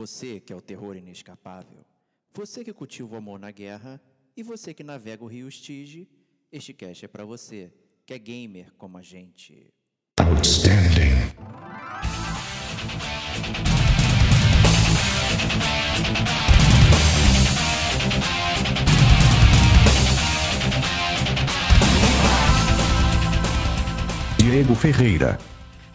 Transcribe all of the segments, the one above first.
Você que é o terror inescapável. Você que cultiva o amor na guerra. E você que navega o rio Stige. Este cast é para você, que é gamer como a gente. Outstanding. Diego Ferreira,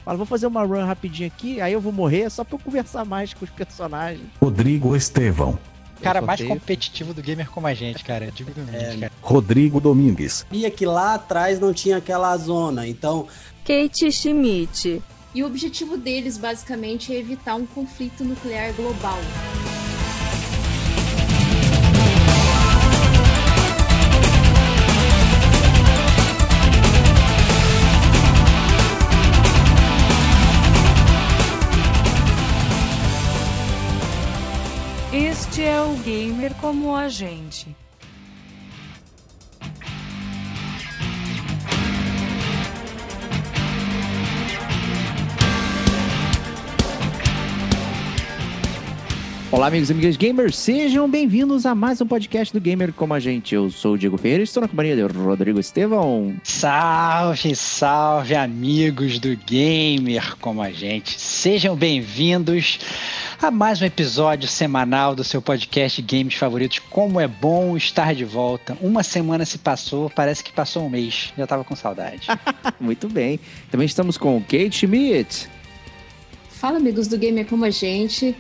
Fala, vou fazer uma run rapidinho aqui, aí eu vou morrer só pra eu conversar mais com os personagens. Rodrigo Estevão, cara mais competitivo do gamer como a gente, cara. Digo humilde, cara. Rodrigo Domingues, sabia que lá atrás não tinha aquela zona. Então, Kate Schmidt. E o objetivo deles, basicamente, é evitar um conflito nuclear global. É o gamer como a gente. Olá, amigos e amigas gamers, sejam bem-vindos a mais um podcast do Gamer Como a Gente. Eu sou o Diego Ferreira e estou na companhia de Rodrigo Estevão. Salve, salve, amigos do gamer como a gente. Sejam bem-vindos a mais um episódio semanal do seu podcast Games Favoritos. Como é bom estar de volta. Uma semana se passou, parece que passou um mês. Já tava com saudade. Muito bem. Também estamos com Kate Schmidt. Fala, amigos do Gamer Como a Gente.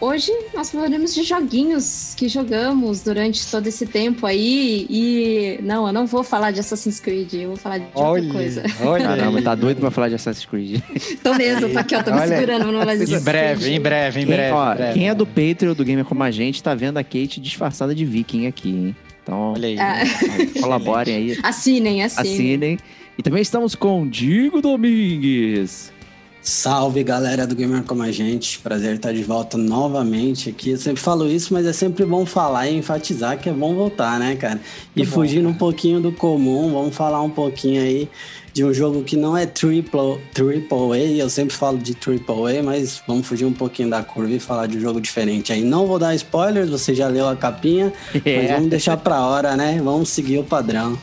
Hoje nós falaremos de joguinhos que jogamos durante todo esse tempo aí. E não, eu não vou falar de Assassin's Creed, eu vou falar de outra coisa. olha. Caramba, tá doido pra falar de Assassin's Creed. Tô mesmo, tá aqui, ó, tô me Olha aí. segurando pra não falar de Em Assassin's breve, Creed. em breve, em Quem, breve. ó, em breve. quem é do Patreon do Gamer Como a Gente tá vendo a Kate disfarçada de viking aqui, hein? Então, Olha aí. Ah, colaborem aí, assinem, assinem. assinem. E também estamos com Diego Domingues. Salve galera do Gamer Como a Gente. Prazer estar de volta novamente aqui. Eu sempre falo isso, mas é sempre bom falar e enfatizar que é bom voltar, né, cara? E bom, fugindo cara. um pouquinho do comum, vamos falar um pouquinho aí de um jogo que não é triple, triple A. Eu sempre falo de triple A, mas vamos fugir um pouquinho da curva e falar de um jogo diferente aí. Não vou dar spoilers, você já leu a capinha, mas É. vamos deixar pra hora, né? Vamos seguir o padrão.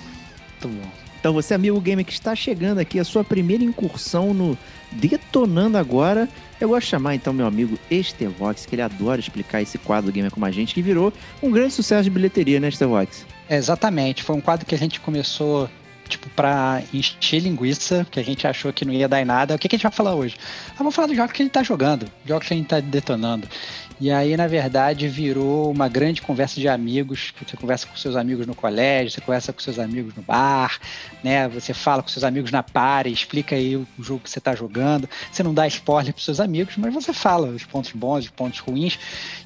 Muito bom. Então, você, amigo gamer que está chegando aqui, a sua primeira incursão no Detonando Agora, eu gosto de chamar então meu amigo Estevox, que ele adora explicar esse quadro do Gamer como a gente, que virou um grande sucesso de bilheteria, né, Estevox? É, exatamente. Foi um quadro que a gente começou, tipo, pra encher linguiça, que a gente achou que não ia dar em nada. O que, que a gente vai falar hoje? Ah, vamos falar dos jogos que gente tá jogando, jogos que a gente tá detonando. E aí, na verdade, virou uma grande conversa de amigos, que você conversa com seus amigos no colégio, você conversa com seus amigos no bar, né? Você fala com seus amigos na party, explica aí o jogo que você tá jogando. Você não dá spoiler pros seus amigos, mas você fala os pontos bons, os pontos ruins,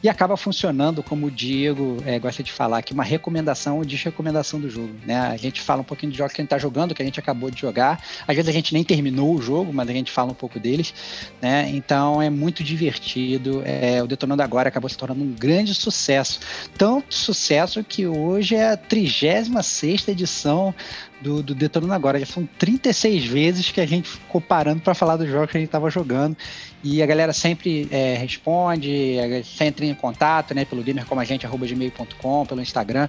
e acaba funcionando, como o Diego é, gosta de falar, aqui uma recomendação ou desrecomendação do jogo. Né? A gente fala um pouquinho de jogos que a gente está jogando, que a gente acabou de jogar. Às vezes a gente nem terminou o jogo, mas a gente fala um pouco deles. Né? Então é muito divertido. É, o Detonando Agora acabou se tornando um grande sucesso. Tanto sucesso que hoje é a 36 edição do, do Detonando Agora. Já são 36 vezes que a gente ficou parando para falar dos jogos que a gente estava jogando. E a galera sempre é, responde, sempre entra em contato, né, pelo gamercomagente.gmail.com, pelo Instagram.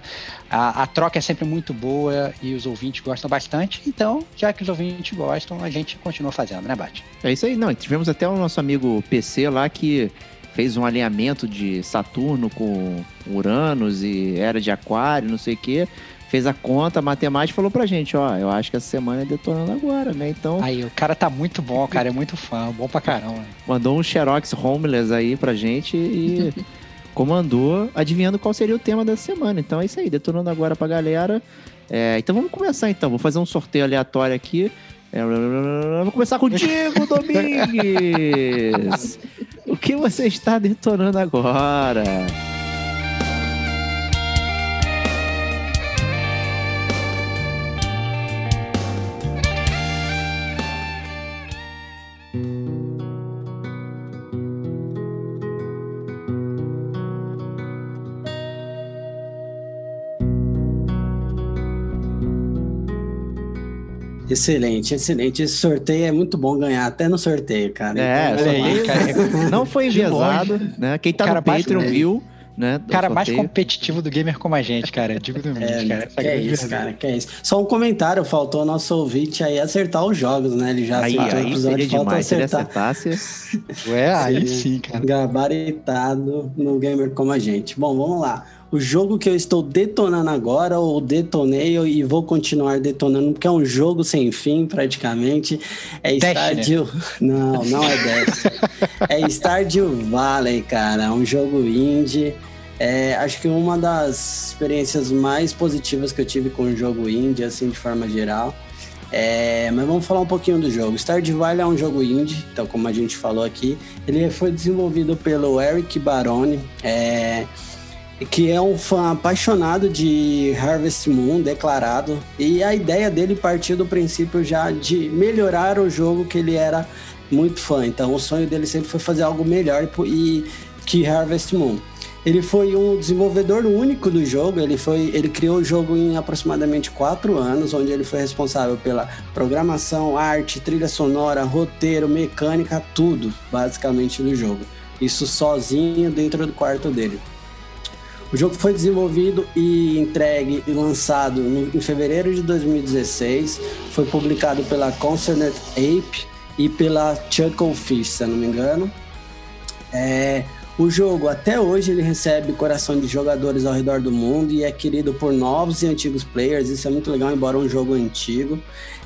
A, a troca é sempre muito boa e os ouvintes gostam bastante. Então, já que os ouvintes gostam, a gente continua fazendo, né, Bate? É isso aí, não. Tivemos até o nosso amigo PC lá que fez um alinhamento de Saturno com Uranus e era de Aquário, não sei o quê. Fez a conta, a matemática e falou pra gente, ó, eu acho que essa semana é detonando agora, né? Então, Aí, o cara tá muito bom, cara, é muito fã, bom pra caramba. mandou um Xerox Homeless aí pra gente e comandou, adivinhando qual seria o tema dessa semana. Então é isso aí, detonando agora pra galera. É, então vamos começar então, vou fazer um sorteio aleatório aqui. Vou começar contigo, Domingues! o que você está detonando agora? Excelente, excelente. Esse sorteio é muito bom ganhar, até no sorteio, cara. É, Então, cara. Não foi enviesado, né? Quem tá Cara, no Patreon viu, né? Cara mais competitivo do gamer como a gente, cara. Digo do É, vídeo, cara. Essa que é isso, cara, que é isso. Só um comentário, faltou ao nosso ouvinte aí acertar os jogos, né? Ele já Aí, acertou o aí episódio, seria falta demais. Se ele acertar. acertasse. Ué, aí Sim. sim, cara. Gabaritado no gamer como a gente. Bom, vamos lá. O jogo que eu estou detonando agora, ou detonei e vou continuar detonando, porque é um jogo sem fim, praticamente. É Destiny. Stardew. Não, não é Destiny. é Stardew Valley, cara. É um jogo indie. É, acho que uma das experiências mais positivas que eu tive com o jogo indie, assim, de forma geral. É, mas vamos falar um pouquinho do jogo. Stardew Valley é um jogo indie, então como a gente falou aqui, ele foi desenvolvido pelo Eric Baroni, é, que é um fã apaixonado de Harvest Moon, declarado, e a ideia dele partiu do princípio já de melhorar o jogo que ele era muito fã. Então o sonho dele sempre foi fazer algo melhor e que Harvest Moon. Ele foi um desenvolvedor único do jogo. Ele foi, ele criou o jogo em aproximadamente quatro anos, onde ele foi responsável pela programação, arte, trilha sonora, roteiro, mecânica, tudo basicamente do jogo. Isso sozinho dentro do quarto dele. O jogo foi desenvolvido e entregue e lançado em fevereiro de 2016. Foi publicado pela Concerned Ape e pela Chucklefish, se eu não me engano. É, o jogo, até hoje, ele recebe coração de jogadores ao redor do mundo e é querido por novos e antigos players. Isso é muito legal, embora um jogo antigo.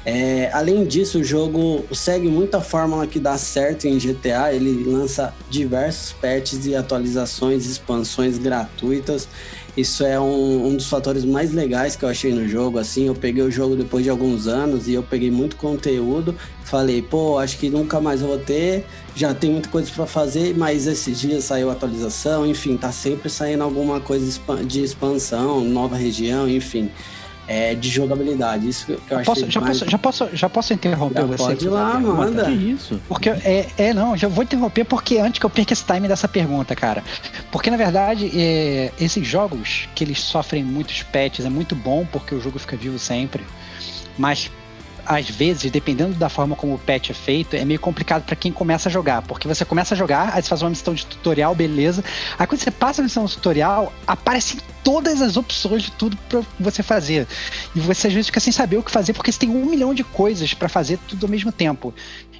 É, além disso, o jogo segue muita fórmula que dá certo em GTA. Ele lança diversos patches e atualizações, expansões gratuitas. Isso é um, um dos fatores mais legais que eu achei no jogo. Assim, eu peguei o jogo depois de alguns anos e eu peguei muito conteúdo. Falei, pô, acho que nunca mais vou ter. Já tem muita coisa para fazer, mas esses dias saiu atualização. Enfim, tá sempre saindo alguma coisa de expansão, nova região, enfim, é, de jogabilidade. Isso que eu achei Posso, já, mais- posso, já, posso, já posso interromper Já você? pode ir lá, manda. Que isso? Porque é, é, não, já vou interromper porque antes que eu perca esse time dessa pergunta, cara. Porque na verdade, é, esses jogos que eles sofrem muitos patches é muito bom porque o jogo fica vivo sempre. Mas às vezes, dependendo da forma como o patch é feito, é meio complicado pra quem começa a jogar. Porque você começa a jogar, aí você faz uma missão de tutorial, beleza. Aí quando você passa a missão de tutorial, aparecem todas as opções de tudo pra você fazer. E você às vezes fica sem saber o que fazer, porque você tem um milhão de coisas pra fazer tudo ao mesmo tempo.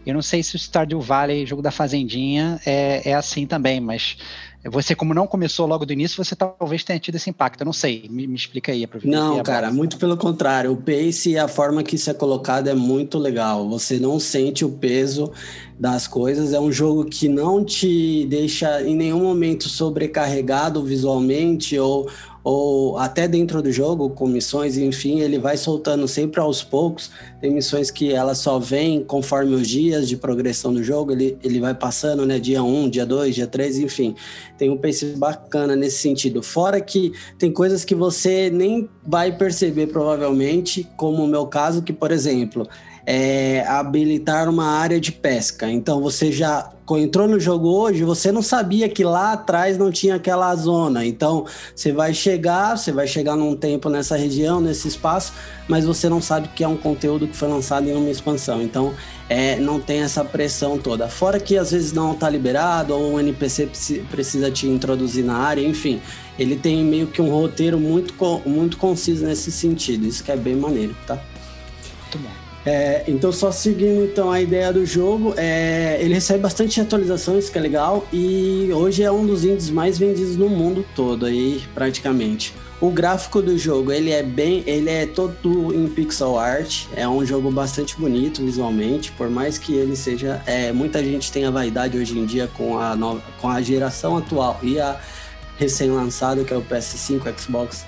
Eu não sei se o Stardew Valley, jogo da Fazendinha, é, é assim também, mas você, como não começou logo do início, você talvez tenha tido esse impacto. Eu não sei. Me, me explica aí. aproveita Não, cara, muito pelo contrário. O pace e a forma que isso é colocado é muito legal. Você não sente o peso das coisas. É um jogo que não te deixa em nenhum momento sobrecarregado visualmente ou, ou até dentro do jogo, com missões, enfim, ele vai soltando sempre aos poucos. Tem missões que elas só vêm conforme os dias de progressão do jogo, ele, ele vai passando, né? Dia 1, dia 2, dia 3, enfim. Tem um pace bacana nesse sentido. Fora que tem coisas que você nem vai perceber, provavelmente, como o meu caso, que, por exemplo, é habilitar uma área de pesca. Então você já entrou no jogo hoje, você não sabia que lá atrás não tinha aquela zona. Então você vai chegar, você vai chegar num tempo nessa região, nesse espaço, mas você não sabe que é um conteúdo que foi lançado em uma expansão. Então é, não tem essa pressão toda. Fora que às vezes não está liberado ou um NPC preci- precisa te introduzir na área, enfim. Ele tem meio que um roteiro muito, muito conciso nesse sentido. Isso que é bem maneiro, tá? Muito bom. É, então, só seguindo então a ideia do jogo, é, ele recebe bastante atualização, isso que é legal, e hoje é um dos indies mais vendidos no mundo todo aí, praticamente. O gráfico do jogo, ele é bem, ele é todo em pixel art, é um jogo bastante bonito visualmente, por mais que ele seja, é, muita gente tem a vaidade hoje em dia com a, nova, com a geração atual e a recém-lançado, que é o PS5, Xbox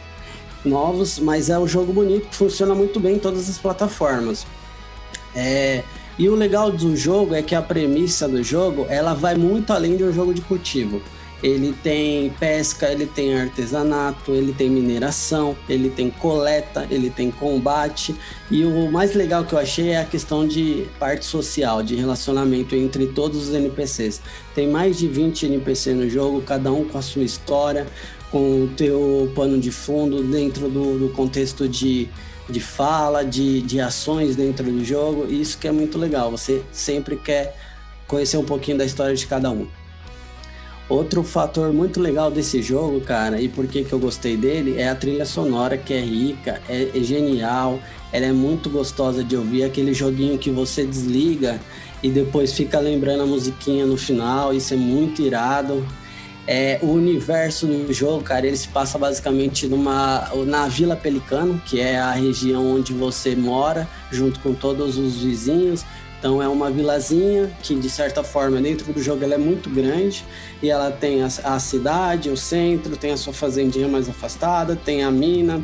novos, mas é um jogo bonito que funciona muito bem em todas as plataformas. É, e o legal do jogo é que a premissa do jogo ela vai muito além de um jogo de cultivo. Ele tem pesca, ele tem artesanato, ele tem mineração, ele tem coleta, ele tem combate. E o mais legal que eu achei é a questão de parte social, de relacionamento entre todos os NPCs. Tem mais de 20 NPC no jogo, cada um com a sua história, com o teu pano de fundo dentro do, do contexto de de fala, de, de ações dentro do jogo. E isso que é muito legal. Você sempre quer conhecer um pouquinho da história de cada um. Outro fator muito legal desse jogo, cara, e por que, que eu gostei dele, é a trilha sonora que é rica, é, é genial, ela é muito gostosa de ouvir, aquele joguinho que você desliga e depois fica lembrando a musiquinha no final, isso é muito irado. É, o universo do jogo, cara, ele se passa basicamente numa, na Vila Pelicano, que é a região onde você mora, junto com todos os vizinhos. Então é uma vilazinha que, de certa forma, dentro do jogo ela é muito grande e ela tem a, a cidade, o centro, tem a sua fazendinha mais afastada, tem a mina,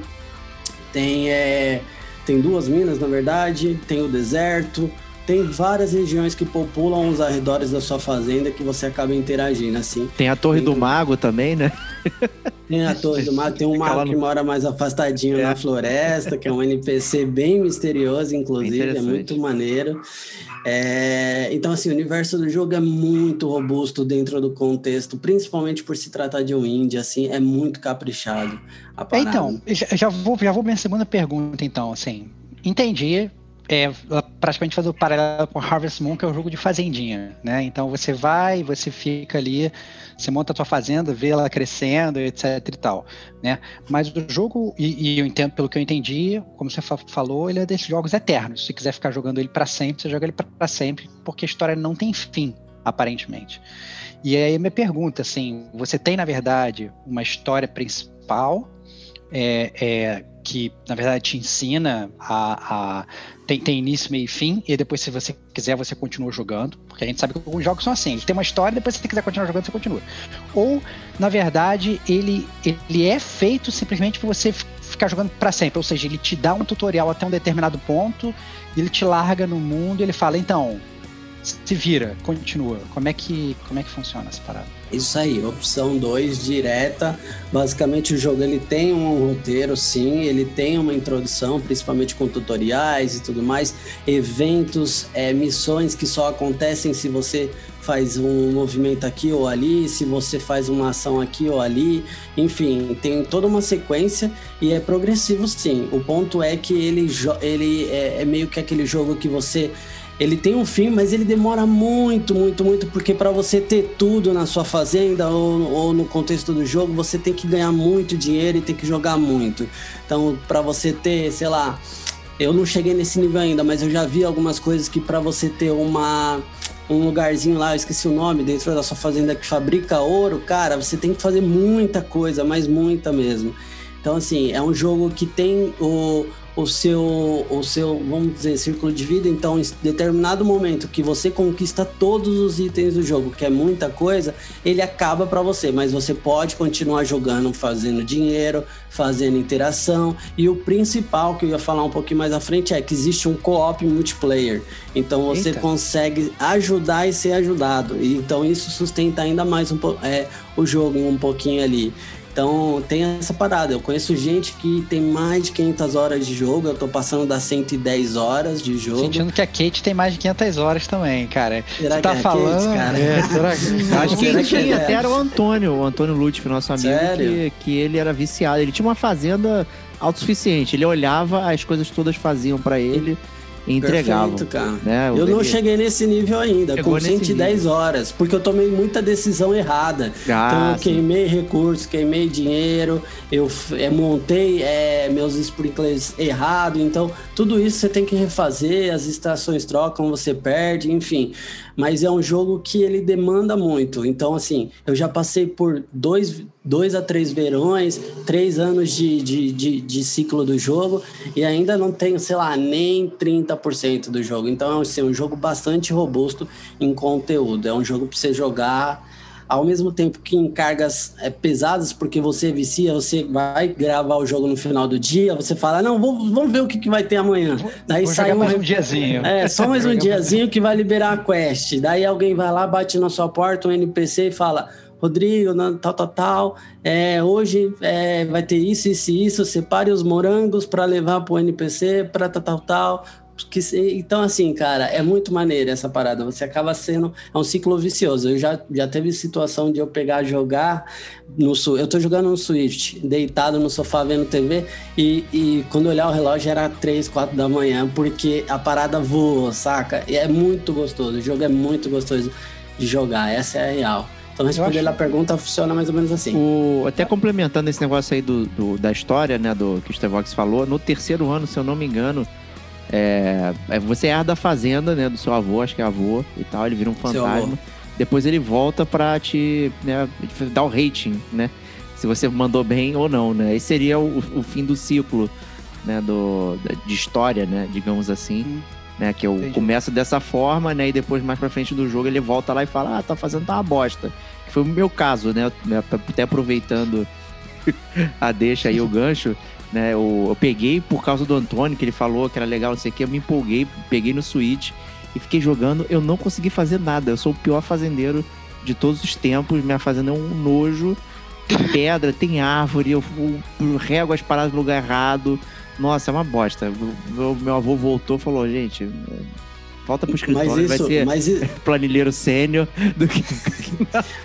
tem, é, tem duas minas, na verdade, tem o deserto, tem várias regiões que populam os arredores da sua fazenda que você acaba interagindo, assim. Tem a Torre do Mago também, né? Tem a Torre do Mago, tem um mago que mora mais afastadinho é. na floresta, que é um NPC bem misterioso, inclusive, é muito maneiro. É, então, assim, o universo do jogo é muito robusto dentro do contexto, principalmente por se tratar de um indie, assim, é muito caprichado. então, já vou, já vou minha segunda pergunta, então, assim, entendi, é praticamente fazer o paralelo com Harvest Moon, que é o um jogo de fazendinha, né? Então você vai, você fica ali, você monta a tua fazenda, vê ela crescendo, etc e tal, né? Mas o jogo, e, e eu entendo, pelo que eu entendi, como você falou, ele é desses jogos eternos. Se quiser ficar jogando ele para sempre, você joga ele para sempre, porque a história não tem fim, aparentemente. E aí minha pergunta, assim, você tem, na verdade, uma história principal, é, é, que na verdade te ensina a, a tem, tem, início, meio e fim, e depois, se você quiser, você continua jogando. Porque a gente sabe que alguns jogos são assim: ele tem uma história, depois, se você quiser continuar jogando, você continua. Ou, na verdade, ele, ele é feito simplesmente para você ficar jogando para sempre. Ou seja, ele te dá um tutorial até um determinado ponto, ele te larga no mundo ele fala: então, se vira, continua. Como é que, como é que funciona essa parada? Isso aí, opção 2 direta. Basicamente o jogo ele tem um roteiro, sim, ele tem uma introdução, principalmente com tutoriais e tudo mais, eventos, é, missões que só acontecem se você faz um movimento aqui ou ali, se você faz uma ação aqui ou ali, enfim, tem toda uma sequência e é progressivo sim. O ponto é que ele, ele é, é meio que aquele jogo que você ele tem um fim, mas ele demora muito, muito, muito, porque para você ter tudo na sua fazenda ou, ou, no contexto do jogo, você tem que ganhar muito dinheiro e tem que jogar muito. Então, para você ter, sei lá, eu não cheguei nesse nível ainda, mas eu já vi algumas coisas que para você ter uma um lugarzinho lá, eu esqueci o nome, dentro da sua fazenda que fabrica ouro, cara, você tem que fazer muita coisa, mas muita mesmo. Então, assim, é um jogo que tem o, o seu, o seu, vamos dizer, círculo de vida. Então, em determinado momento que você conquista todos os itens do jogo, que é muita coisa, ele acaba para você, mas você pode continuar jogando, fazendo dinheiro, fazendo interação. E o principal que eu ia falar um pouquinho mais à frente é que existe um co-op multiplayer. Então você Eita. consegue ajudar e ser ajudado. E, então isso sustenta ainda mais um, é, o jogo um pouquinho ali. Então tem essa parada. Eu conheço gente que tem mais de 500 horas de jogo. Eu tô passando das 110 horas de jogo. Sentindo que a Kate tem mais de 500 horas também, cara. Será Você tá é falando, Kate, cara? É, será que... Acho que quem tinha é? até era o Antônio, o Antônio Lutfi, nosso amigo, que, que ele era viciado. Ele tinha uma fazenda autossuficiente. Ele olhava, as coisas todas faziam para ele e entregavam. Perfeito, cara. Né? Eu não cheguei nesse nível ainda, Chegou com 110 nível. horas, porque eu tomei muita decisão errada. Ah, então eu queimei recursos, queimei dinheiro, eu é, montei é, meus sprinklers errado, então tudo isso você tem que refazer, as estações trocam, você perde, enfim mas é um jogo que ele demanda muito. Então, assim, eu já passei por dois, dois a três verões, três anos de, de, de, de ciclo do jogo e ainda não tenho, sei lá, nem 30% do jogo. Então, assim, é um jogo bastante robusto em conteúdo. É um jogo para você jogar ao mesmo tempo que em cargas é, pesadas, porque você vicia, você vai gravar o jogo no final do dia, você fala, não, vamos, vamos ver o que, que vai ter amanhã. Daí Vou sai mais um diazinho. É, só mais um diazinho que vai liberar a quest. Daí alguém vai lá, bate na sua porta, um NPC e fala, Rodrigo, tal, tal, tal, é, hoje é, vai ter isso, isso e isso, separe os morangos para levar para o NPC, para tal, tal, tal, Que então, assim, cara, é muito maneiro essa parada. Você acaba sendo. É um ciclo vicioso. Eu já, já teve situação de eu pegar jogar no Eu tô jogando no Switch, deitado no sofá vendo TV, e, e quando olhar o relógio era 3, 4 da manhã, porque a parada voa, saca? E é muito gostoso. O jogo é muito gostoso de jogar. Essa é a real. Então, respondendo a pergunta, funciona mais ou menos assim. O- até complementando esse negócio aí do, do- da história, né, do que o Stevox falou, no terceiro ano, se eu não me engano, é, é, você herda a fazenda, né, do seu avô, acho que é avô e tal, ele vira um fantasma. Depois ele volta pra te né, dar o rating, né? Se você mandou bem ou não, né? Esse seria o, o fim do ciclo, né, do, de história, né, digamos assim. Hum. Né, que eu Entendi. começa dessa forma, né? E depois, mais pra frente do jogo, ele volta lá e fala: Ah, tá fazendo tá uma bosta. Que foi o meu caso, né? Até aproveitando a deixa aí, o gancho, né? Eu, eu peguei por causa do Antônio, que ele falou que era legal, não sei o que, eu me empolguei, peguei no Switch e fiquei jogando. Eu não consegui fazer nada. Eu sou o pior fazendeiro de todos os tempos. Minha fazenda é um nojo. Tem pedra, tem árvore, eu, eu rego as paradas no lugar errado. Nossa, é uma bosta. Meu, meu avô voltou e falou, gente, é, volta pro escritório, Mas vai isso, ser mas, i- planilheiro sênior do que...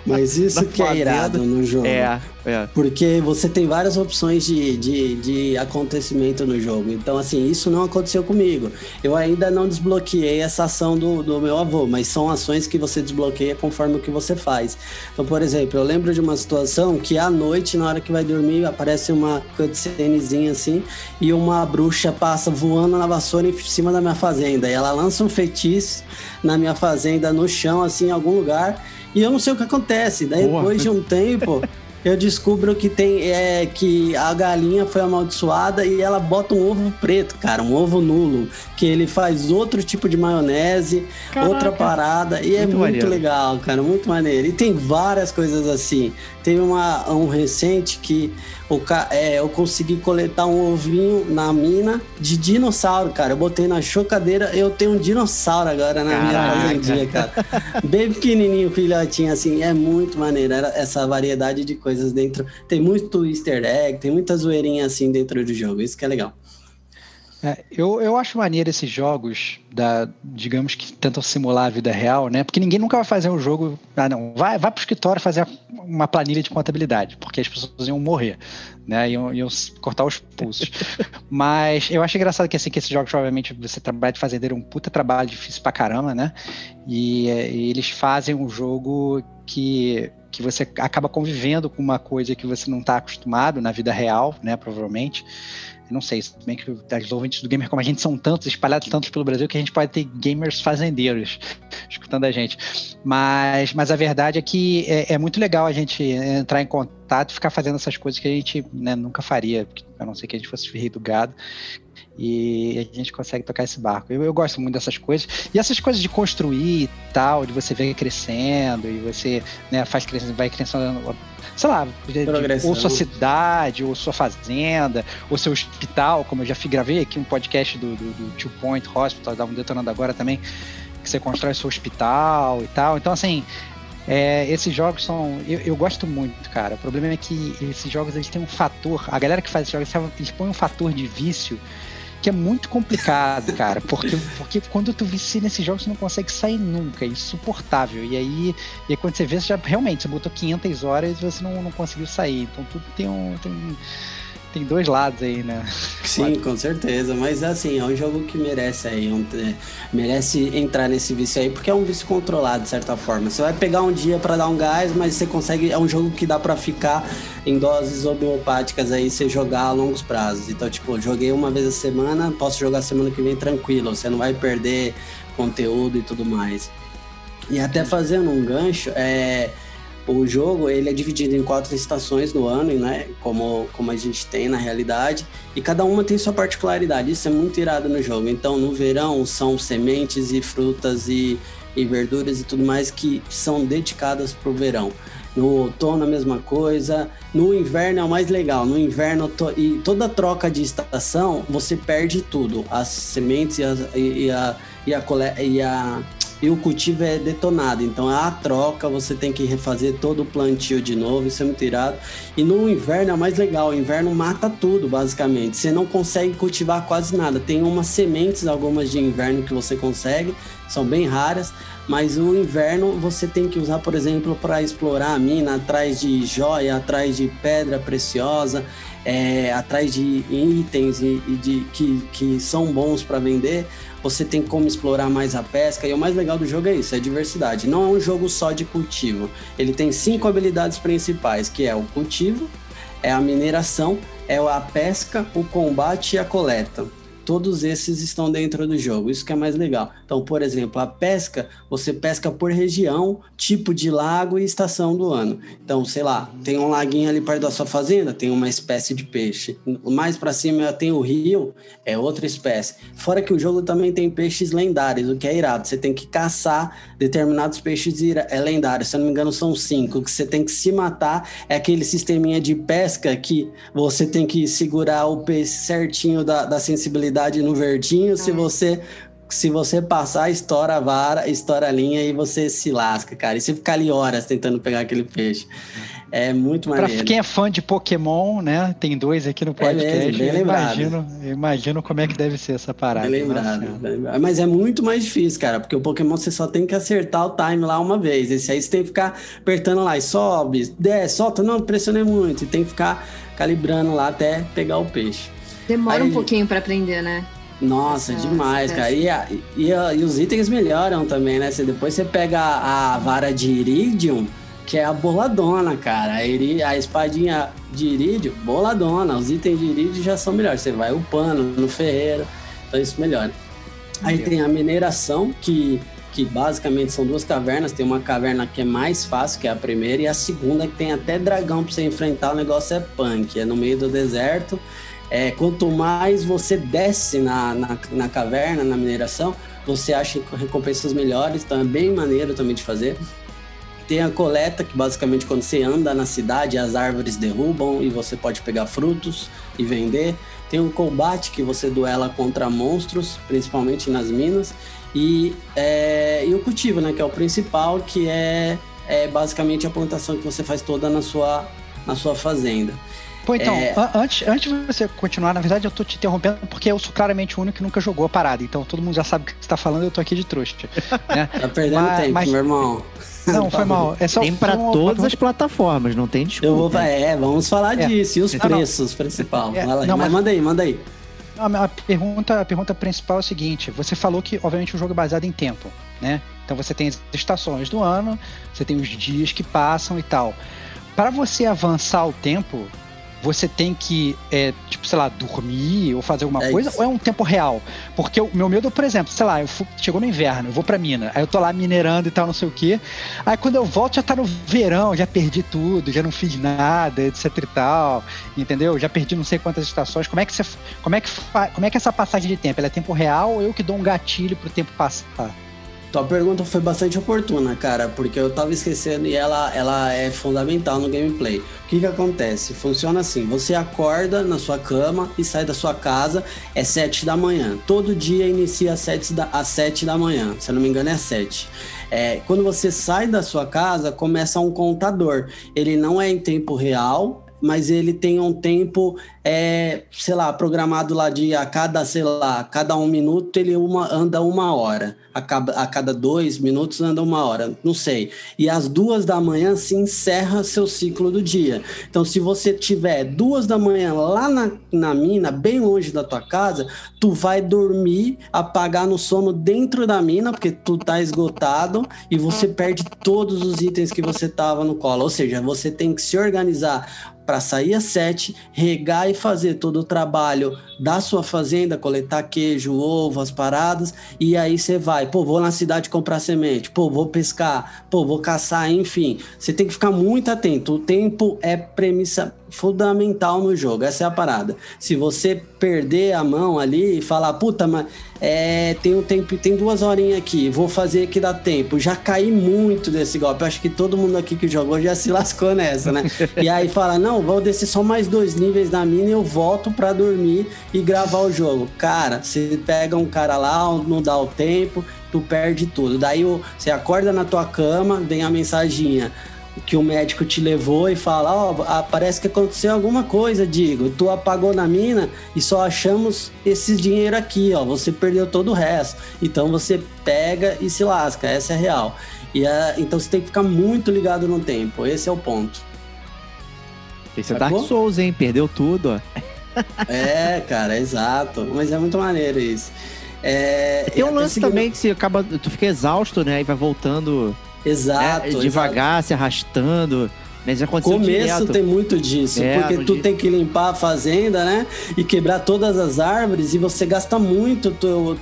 mas isso Na que é fazenda. irado no jogo. É, é. Porque você tem várias opções de, de, de acontecimento no jogo. Então, assim, isso não aconteceu comigo. Eu ainda não desbloqueei essa ação do, do meu avô, mas são ações que você desbloqueia conforme o que você faz. Então, por exemplo, eu lembro de uma situação que à noite, na hora que vai dormir, aparece uma cutscenezinha assim, e uma bruxa passa voando na vassoura em cima da minha fazenda. E ela lança um feitiço na minha fazenda, no chão, assim, em algum lugar. E eu não sei o que acontece. Daí, Porra. depois de um tempo, eu descubro que tem é, que a galinha foi amaldiçoada e ela bota um ovo preto, cara, um ovo nulo, que ele faz outro tipo de maionese, outra parada, e é Muito muito maneiro. legal, cara, muito maneiro. E tem várias coisas assim. Teve uma, um recente que o, é, eu consegui coletar um ovinho na mina de dinossauro, cara. Eu botei na chocadeira, eu tenho um dinossauro agora na minha Caraca. fazendinha, cara. Bem pequenininho, filhotinho, assim, é muito maneiro. Era essa variedade de coisas dentro. Tem muito easter egg, tem muita zoeirinha assim dentro do jogo, isso que é legal. É, eu, eu acho maneiro esses jogos, da, digamos que tentam simular a vida real, né? Porque ninguém nunca vai fazer um jogo. Ah, não, vai, vai pro escritório fazer uma planilha de contabilidade, porque as pessoas iam morrer, né? Iam, iam cortar os pulsos. Mas eu acho engraçado que assim, que esses jogos, obviamente, você trabalha de fazendeiro é um puta trabalho difícil pra caramba, né? E, é, e eles fazem um jogo que, que você acaba convivendo com uma coisa que você não está acostumado na vida real, né? Provavelmente. Não sei, se bem que os ouvintes do Gamer como a gente são tantos, espalhados tantos pelo Brasil, que a gente pode ter gamers fazendeiros escutando a gente. Mas, mas a verdade é que é, é muito legal a gente entrar em contato e ficar fazendo essas coisas que a gente né, nunca faria, a não ser que a gente fosse rei do gado. E a gente consegue tocar esse barco. Eu, eu gosto muito dessas coisas. E essas coisas de construir e tal, de você ver crescendo, e você né, faz crescendo, vai crescendo, sei lá, de- ou sua cidade, ou sua fazenda, ou seu hospital, como eu já gravei aqui um podcast do, do, do Two Point Hospital, dá um detonando agora também, que você constrói seu hospital e tal. Então, assim, é, esses jogos são. Eu, eu gosto muito, cara. O problema é que esses jogos eles têm um fator. A galera que faz esses jogos, eles põem um fator de vício que é muito complicado, cara. Porque, porque quando tu vicia nesses jogos, você não consegue sair nunca. É insuportável. E aí, e aí quando você vê, você já realmente você botou 500 horas e você não, não conseguiu sair. Então tudo tem um. Tem, tem dois lados aí, né? Sim, com certeza. Mas assim, é um jogo que merece aí, um- é, merece entrar nesse vício aí, porque é um vício controlado, de certa forma. Você vai pegar um dia pra dar um gás, mas você consegue. É um jogo que dá pra ficar em doses homeopáticas aí, você jogar a longos prazos. Então, tipo, joguei uma vez a semana, posso jogar semana que vem tranquilo. Você não vai perder conteúdo e tudo mais. E até fazendo um gancho, é. O jogo ele é dividido em quatro estações do ano, né? Como, como a gente tem na realidade. E cada uma tem sua particularidade. Isso é muito irado no jogo. Então, no verão, são sementes e frutas e, e verduras e tudo mais que são dedicadas para o verão. No outono, a mesma coisa. No inverno é o mais legal. No inverno, to- e toda troca de estação, você perde tudo: as sementes e, as- e- a, e, a, e a e o cultivo é detonado. Então a troca, você tem que refazer todo o plantio de novo, isso é muito irado. E no inverno é mais legal, o inverno mata tudo, basicamente. Você não consegue cultivar quase nada. Tem umas sementes, algumas de inverno que você consegue, são bem raras, mas o inverno você tem que usar, por exemplo, para explorar a mina, atrás de joia, atrás de pedra preciosa, é, atrás de itens e, e de, que, que são bons para vender. Você tem como explorar mais a pesca. E o mais legal do jogo é isso, é a diversidade. Não é um jogo só de cultivo. Ele tem cinco habilidades principais, que é o cultivo, é a mineração, é a pesca, o combate e a coleta todos esses estão dentro do jogo. Isso que é mais legal. Então, por exemplo, a pesca, você pesca por região, tipo de lago e estação do ano. Então, sei lá, tem um laguinho ali perto da sua fazenda, tem uma espécie de peixe. Mais para cima tem o rio, é outra espécie. Fora que o jogo também tem peixes lendários, o que é irado. Você tem que caçar determinados peixes é lendários. Se eu não me engano, são cinco. Que você tem que se matar é aquele sisteminha de pesca que você tem que segurar o peixe certinho da, da sensibilidade no verdinho, se você se você passar, estoura a vara, estoura a linha e você se lasca, cara. E você fica ali horas tentando pegar aquele peixe. É muito maneiro. Pra quem é fã de Pokémon, né? Tem dois aqui no podcast. É mesmo, bem eu imagino, imagino como é que deve ser essa parada. Bem lembrado, bem lembrado. Mas é muito mais difícil, cara, porque o Pokémon você só tem que acertar o time lá uma vez. Esse aí você tem que ficar apertando lá e sobe, desce, solta, não, pressionei muito. E tem que ficar calibrando lá até pegar o peixe. Demora Aí, um pouquinho para aprender, né? Nossa, Essa demais, cara. E, e, e, os itens melhoram também, né? Você, depois você pega a, a vara de Iridium, que é a boladona, cara. A, a espadinha de Iridium, boladona. Os itens de Iridium já são melhores. Você vai upando no ferreiro, então isso melhora. Aí tem a mineração, que, que basicamente são duas cavernas. Tem uma caverna que é mais fácil, que é a primeira, e a segunda que tem até dragão pra você enfrentar. O negócio é punk, é no meio do deserto. É, quanto mais você desce na, na, na, caverna, na mineração, você acha recompensas melhores, então é bem maneiro também de fazer. Tem a coleta, que basicamente quando você anda na cidade, as árvores derrubam e você pode pegar frutos e vender. Tem o combate, que você duela contra monstros, principalmente nas minas. E, é, e o cultivo, né, que é o principal, que é, é basicamente a plantação que você faz toda na sua, na sua fazenda. Pô, então, é... antes, antes de você continuar, na verdade eu tô te interrompendo porque eu sou claramente o único que nunca jogou a parada. Então todo mundo já sabe o que você tá falando, eu tô aqui de trouxa. Né? tá perdendo mas, tempo, mas... meu irmão. Não, foi mal. É só, tem para todas as plataformas, não tem desculpa. Eu vou, é, vamos falar é. disso. E os preços, principal. É, não, mas, manda aí, manda aí. A pergunta, a pergunta principal é a seguinte: você falou que, obviamente, o jogo é baseado em tempo, né? Então você tem as estações do ano, você tem os dias que passam e tal. Para você avançar o tempo, você tem que, é, tipo, sei lá, dormir ou fazer alguma é coisa, isso. ou é um tempo real? Porque o meu medo, por exemplo, sei lá, eu fui, chegou no inverno, eu vou pra mina, aí eu tô lá minerando e tal, não sei o quê. Aí quando eu volto já tá no verão, já perdi tudo, já não fiz nada, etc e tal, entendeu? Já perdi não sei quantas estações. Como é que você, como é que, como é que essa passagem de tempo, ela é tempo real ou eu que dou um gatilho pro tempo passar? Tua pergunta foi bastante oportuna, cara, porque eu tava esquecendo e ela, ela é fundamental no gameplay. O que que acontece? Funciona assim, você acorda na sua cama e sai da sua casa, é 7 da manhã. Todo dia inicia às 7 da, às 7 da manhã, se eu não me engano é 7. É, quando você sai da sua casa, começa um contador. Ele não é em tempo real, mas ele tem um tempo, é, sei lá, programado lá de a cada, sei lá, cada um minuto ele uma, anda uma hora. A cada, a cada dois minutos anda uma hora, não sei. E às duas da manhã se encerra seu ciclo do dia. Então, se você tiver duas da manhã lá na, na mina, bem longe da tua casa, tu vai dormir, apagar no sono dentro da mina, porque tu tá esgotado e você perde todos os itens que você tava no colo. Ou seja, você tem que se organizar para sair às sete, regar e fazer todo o trabalho da sua fazenda, coletar queijo, ovo, as paradas, e aí você vai, pô, vou na cidade comprar semente, pô, vou pescar, pô, vou caçar, enfim. Você tem que ficar muito atento. O tempo é premissa fundamental no jogo, essa é a parada. Se você perder a mão ali e falar, puta, mas é, tem um tempo, tem duas horinhas aqui, vou fazer que dá tempo. Já caí muito desse golpe. Acho que todo mundo aqui que jogou já se lascou nessa, né? e aí fala, não, vou descer só mais dois níveis na mina e eu volto para dormir e gravar o jogo. Cara, você pega um cara lá, não dá o tempo, tu perde tudo. Daí você acorda na tua cama, vem a mensaginha que o médico te levou e fala: Ó, ah, parece que aconteceu alguma coisa, digo. Tu apagou na mina e só achamos esse dinheiro aqui, ó. Você perdeu todo o resto. Então você pega e se lasca, essa é a real. E é, então você tem que ficar muito ligado no tempo, esse é o ponto. Esse é? Dark Souls, hein? Perdeu tudo, ó. É, cara, exato. Mas é muito maneiro isso. É, Tem um lance seguindo- também que você acaba. Tu fica exausto, né? E vai voltando Exato. né, exato. devagar, se arrastando. Já aconteceu começo direto. tem muito disso, É, porque tu dia- tem que limpar a fazenda, né? E quebrar todas as árvores e você gasta muito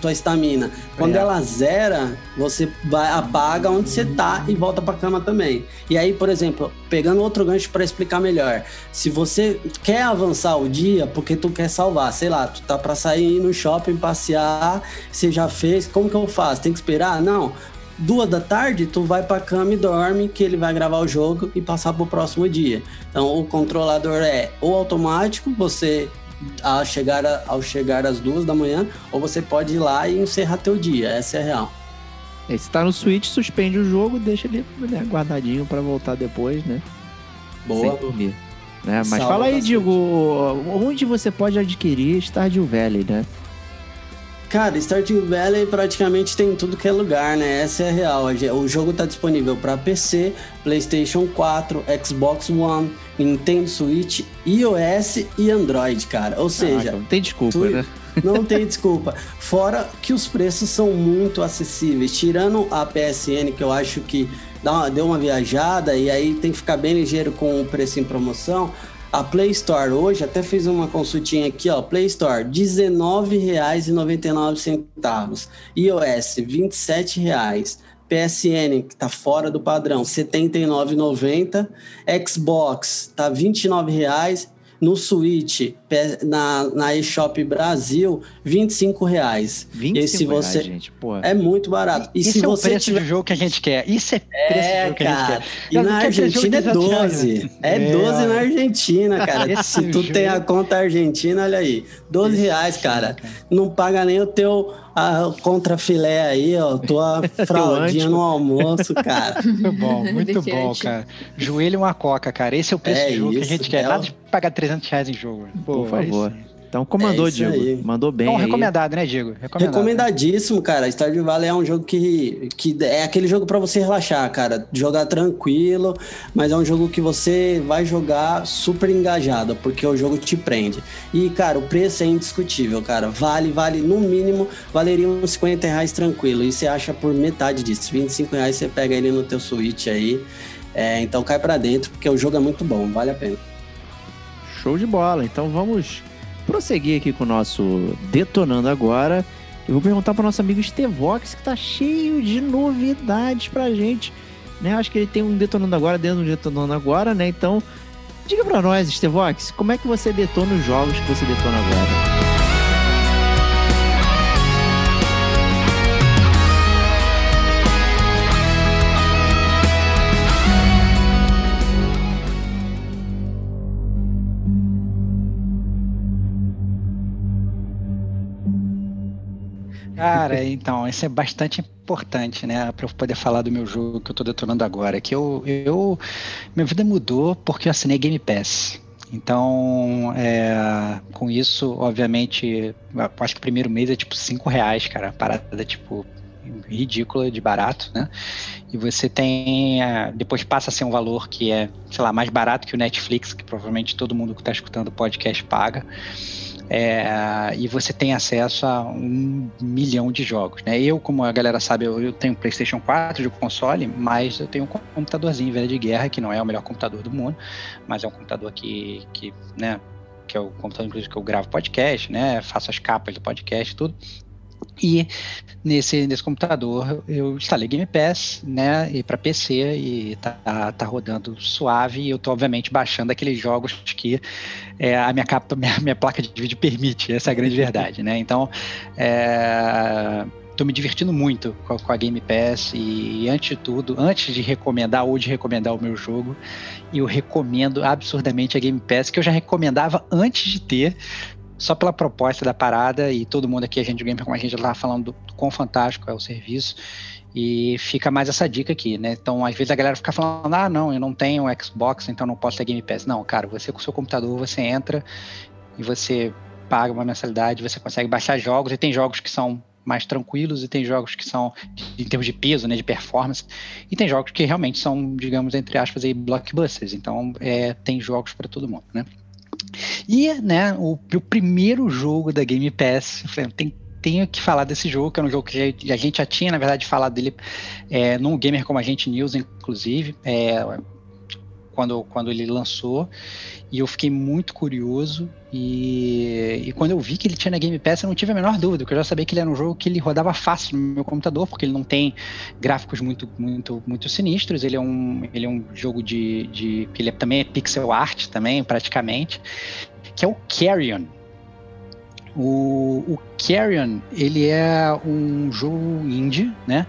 tua estamina. Quando É. ela zera, você vai, apaga onde você tá e volta pra cama também. E aí, por exemplo, pegando outro gancho para explicar melhor. Se você quer avançar o dia porque tu quer salvar, sei lá, tu tá para sair ir no shopping passear, você já fez, como que eu faço? Tem que esperar? Não duas da tarde, tu vai pra cama e dorme, que ele vai gravar o jogo e passar pro próximo dia. Então, o controlador é ou automático, você ao chegar, a- ao chegar às duas da manhã, ou você pode ir lá e encerrar teu dia. Essa é a real. Aí você tá no Switch, suspende o jogo, deixa ele né, guardadinho pra voltar depois, né? Boa. Sem dormir. Né? Mas Salva fala aí, bastante. Digo, onde você pode adquirir Stardew Valley, né? Cara, Stardew Valley praticamente tem em tudo que é lugar, né? Essa é a real. O jogo tá disponível para PC, PlayStation 4, Xbox One, Nintendo Switch, iOS e Android, cara. Ou seja, Caraca, não tem desculpa, tu- né? Não tem desculpa. Fora que os preços são muito acessíveis. Tirando a PSN, que eu acho que deu uma viajada e aí tem que ficar bem ligeiro com o preço em promoção. A Play Store hoje, até fiz uma consultinha aqui, ó. Play Store, R$19,99. iOS, R$ 27,00. PSN, que tá fora do padrão, R$ 79,90. Xbox, tá R$ 29,00. No Switch, na, na eShop Brasil, R$ 25,00. 25 E se você- reais, gente. Pô, É muito barato. E Isso se é o você preço tiver do jogo que a gente quer. Isso é preço do é, jogo que a gente cara. quer. E Eu na Argentina é de 18 reais, 12. né? É É, 12 na olha. Argentina, cara. Se tu tem a conta argentina, olha aí. 12 reais, cara. Não paga nem o teu a, contrafilé aí, ó. Tua fraldinha no almoço, cara. Muito bom, muito bom, cara. Joelho e uma coca, cara. Esse é o preço É do jogo que a isso, gente quer. é Nada o- de pagar 300 reais em jogo. Pô, por favor. é isso. Então comandou, É Digo. aí. Mandou bem. Então, aí. recomendado, né, Diego? Recomendado. Recomendadíssimo, cara. Stardew Valley é um jogo que, que é aquele jogo pra você relaxar, cara. Jogar tranquilo, mas é um jogo que você vai jogar super engajado, porque o jogo te prende. E, cara, o preço é indiscutível, cara. Vale, vale, no mínimo, valeria uns 50 reais tranquilo. E você acha por metade disso. 25 reais você pega ele no teu Switch aí. É, então cai pra dentro, porque o jogo é muito bom, vale a pena. Show de bola. Então vamos prosseguir aqui com o nosso Detonando Agora. Eu vou perguntar para o nosso amigo Estevox, que tá cheio de novidades pra gente. Né? Acho que ele tem um Detonando Agora dentro do Detonando Agora, né? Então, diga pra nós, Estevox, como é que você detona os jogos que você detona agora? Cara, então, isso é bastante importante, né? Pra eu poder falar do meu jogo que eu tô detonando agora. Que eu. eu minha vida mudou porque eu assinei Game Pass. Então, é, com isso, obviamente, acho que o primeiro mês é tipo 5 reais, cara. Parada, tipo, ridícula de barato, né? E você tem. é, Depois passa a ser um valor que é, sei lá, mais barato que o Netflix, que provavelmente todo mundo que está escutando o podcast paga. É, e você tem acesso a um milhão de jogos, né? Eu, como a galera sabe, eu, eu tenho PlayStation 4 de console, mas eu tenho um computadorzinho velho de guerra, que não é o melhor computador do mundo, mas é um computador que, que né, que é o computador inclusive que eu gravo podcast, né? Faço as capas do podcast tudo. E nesse, nesse computador eu instalei Game Pass, né, e para PC e tá, tá rodando suave. E eu tô obviamente baixando aqueles jogos que é, a minha capa, minha, minha placa de vídeo permite. Essa é a grande verdade, né? Então, é, tô me divertindo muito com a, com a Game Pass e antes de tudo, antes de recomendar ou de recomendar o meu jogo, eu recomendo absurdamente a Game Pass que eu já recomendava antes de ter só pela proposta da parada e todo mundo aqui, a gente game como a gente já estava falando do, do quão fantástico é o serviço. E fica mais essa dica aqui, né? Então, às vezes a galera fica falando: ah, não, eu não tenho Xbox, então não posso ter Game Pass. Não, cara, você com o seu computador, você entra e você paga uma mensalidade, você consegue baixar jogos, e tem jogos que são mais tranquilos, e tem jogos que são, em termos de peso, né, de performance, e tem jogos que realmente são, digamos, entre aspas, aí, blockbusters. Então, é, tem jogos para todo mundo, né? E, né, o, o primeiro jogo da Game Pass, tem tenho que falar desse jogo, que é um jogo que a gente já tinha, na verdade, falado dele é, no Gamer Como a Gente News, inclusive, é, quando, quando ele lançou. E eu fiquei muito curioso. E, e, quando eu vi que ele tinha na Game Pass, eu não tive a menor dúvida, porque eu já sabia que ele era um jogo que ele rodava fácil no meu computador, porque ele não tem gráficos muito, muito, muito sinistros. Ele é um, ele é um jogo de, de. Ele é, também é pixel art, também, praticamente, que é o Carrion. O, o Carrion, ele é um jogo indie, né?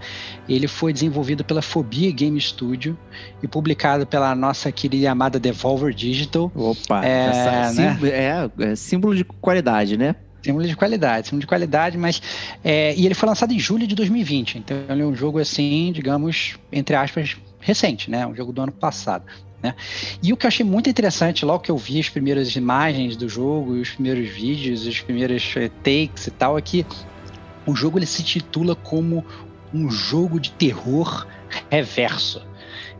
Ele foi desenvolvido pela Phobia Game Studio e publicado pela nossa querida amada Devolver Digital. Opa, é, essa, né? é, é símbolo de qualidade, né? Símbolo de qualidade, símbolo de qualidade, mas. É, e ele foi lançado em julho de 2020, então ele é um jogo assim, digamos, entre aspas, recente, né? Um jogo do ano passado. Né? E o que eu achei muito interessante, logo que eu vi as primeiras imagens do jogo, os primeiros vídeos, os primeiros eh, takes e tal, é que o jogo ele se titula como um jogo de terror reverso.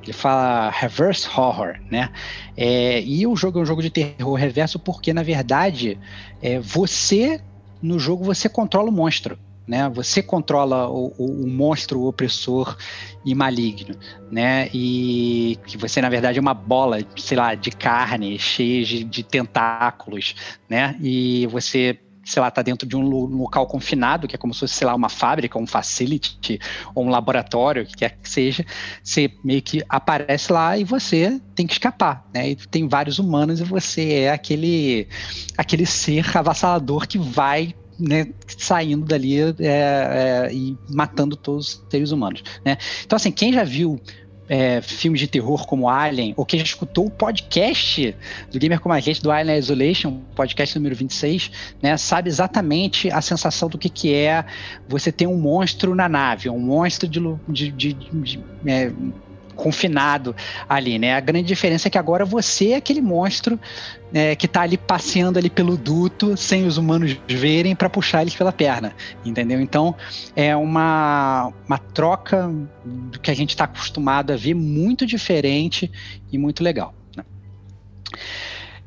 Ele fala reverse horror, né? É, e o jogo é um jogo de terror reverso porque, na verdade, é, você, no jogo, você controla o monstro né? Você controla o, o, o, monstro opressor e maligno, né? E que você na verdade é uma bola, sei lá, de carne cheia de, de tentáculos, né? E você sei lá, tá dentro de um local confinado, que é como se fosse, sei lá, uma fábrica, um facility, ou um laboratório, o que quer que seja, você meio que aparece lá e você tem que escapar, né? E tem vários humanos e você é aquele, aquele ser avassalador que vai né, saindo dali é, é, e matando todos os seres humanos. Né? Então, assim, quem já viu é, filmes de terror como Alien, ou quem já escutou o podcast do Gamer Como a Gente, do Alien Isolation, podcast número 26, né, sabe exatamente a sensação do que, que é você ter um monstro na nave, um monstro de, de, de, de é, confinado ali, né? A grande diferença é que agora você é aquele monstro é, que tá ali passeando ali pelo duto sem os humanos verem para puxar eles pela perna, entendeu? Então é uma, uma troca do que a gente está acostumado a ver muito diferente e muito legal. Né?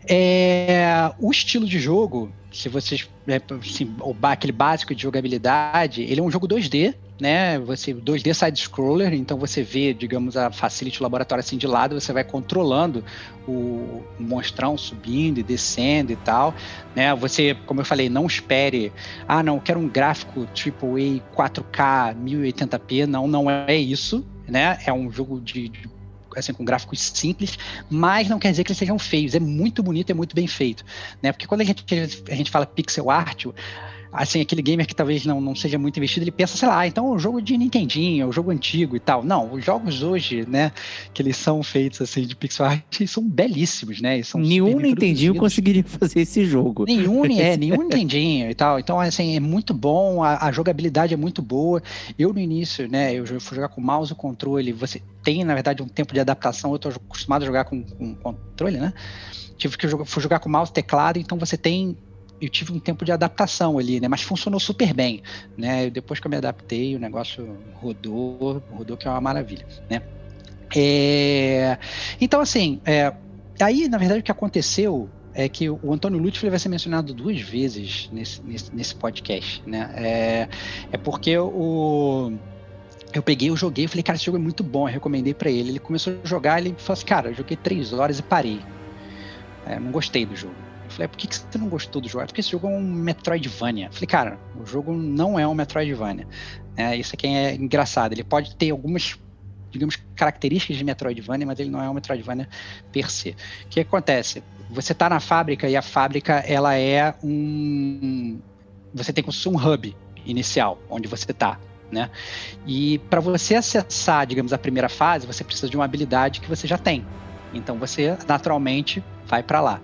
É, o estilo de jogo, se vocês é, assim, aquele básico de jogabilidade, ele é um jogo 2D, né? Você 2D side scroller, então você vê, digamos, a facility o laboratório assim de lado, você vai controlando o monstrão subindo e descendo e tal, né? Você, como eu falei, não espere, ah, não, quero um gráfico AAA 4K 1080p, não, não é isso, né? É um jogo de, de assim, com gráficos simples, mas não quer dizer que eles sejam feios. É muito bonito, é muito bem feito, né? Porque quando a gente, a gente fala pixel art, assim, aquele gamer que talvez não, não seja muito investido, ele pensa, sei lá, ah, então o é jogo de Nintendinho, é o jogo antigo e tal. Não, os jogos hoje, né, que eles são feitos assim de pixel art, são belíssimos, né? São nenhum Nintendinho conseguiria fazer esse jogo. Nenhum, é, nenhum Nintendinho e tal. Então, assim, é muito bom, a, a, jogabilidade é muito boa. Eu no início, né, eu fui jogar com mouse e controle, você tem, na verdade, um tempo de adaptação, eu tô acostumado a jogar com, com controle, né? Tive que jogar, fui jogar com mouse e teclado, então você tem eu tive um tempo de adaptação ali, né? Mas funcionou super bem, né? Depois que eu me adaptei, o negócio rodou, rodou que é uma maravilha, né? É... Então, assim, é... aí, na verdade, o que aconteceu é que o Antônio Lutz vai ser mencionado duas vezes nesse, nesse, nesse podcast, né? É, é porque o eu peguei, eu joguei, eu falei, cara, esse jogo é muito bom, eu recomendei para ele. Ele começou a jogar, ele falou assim, cara, eu joguei três horas e parei. É, não gostei do jogo. Falei, por que, que você não gostou do jogo? Porque esse jogo é um Metroidvania. Falei, cara, o jogo não é um Metroidvania. É, isso aqui é engraçado. Ele pode ter algumas, digamos, características de Metroidvania, mas ele não é um Metroidvania per se. O que acontece? Você está na fábrica e a fábrica, ela é um... Você tem como se um hub inicial, onde você está. Né? E para você acessar, digamos, a primeira fase, você precisa de uma habilidade que você já tem. Então você naturalmente vai para lá.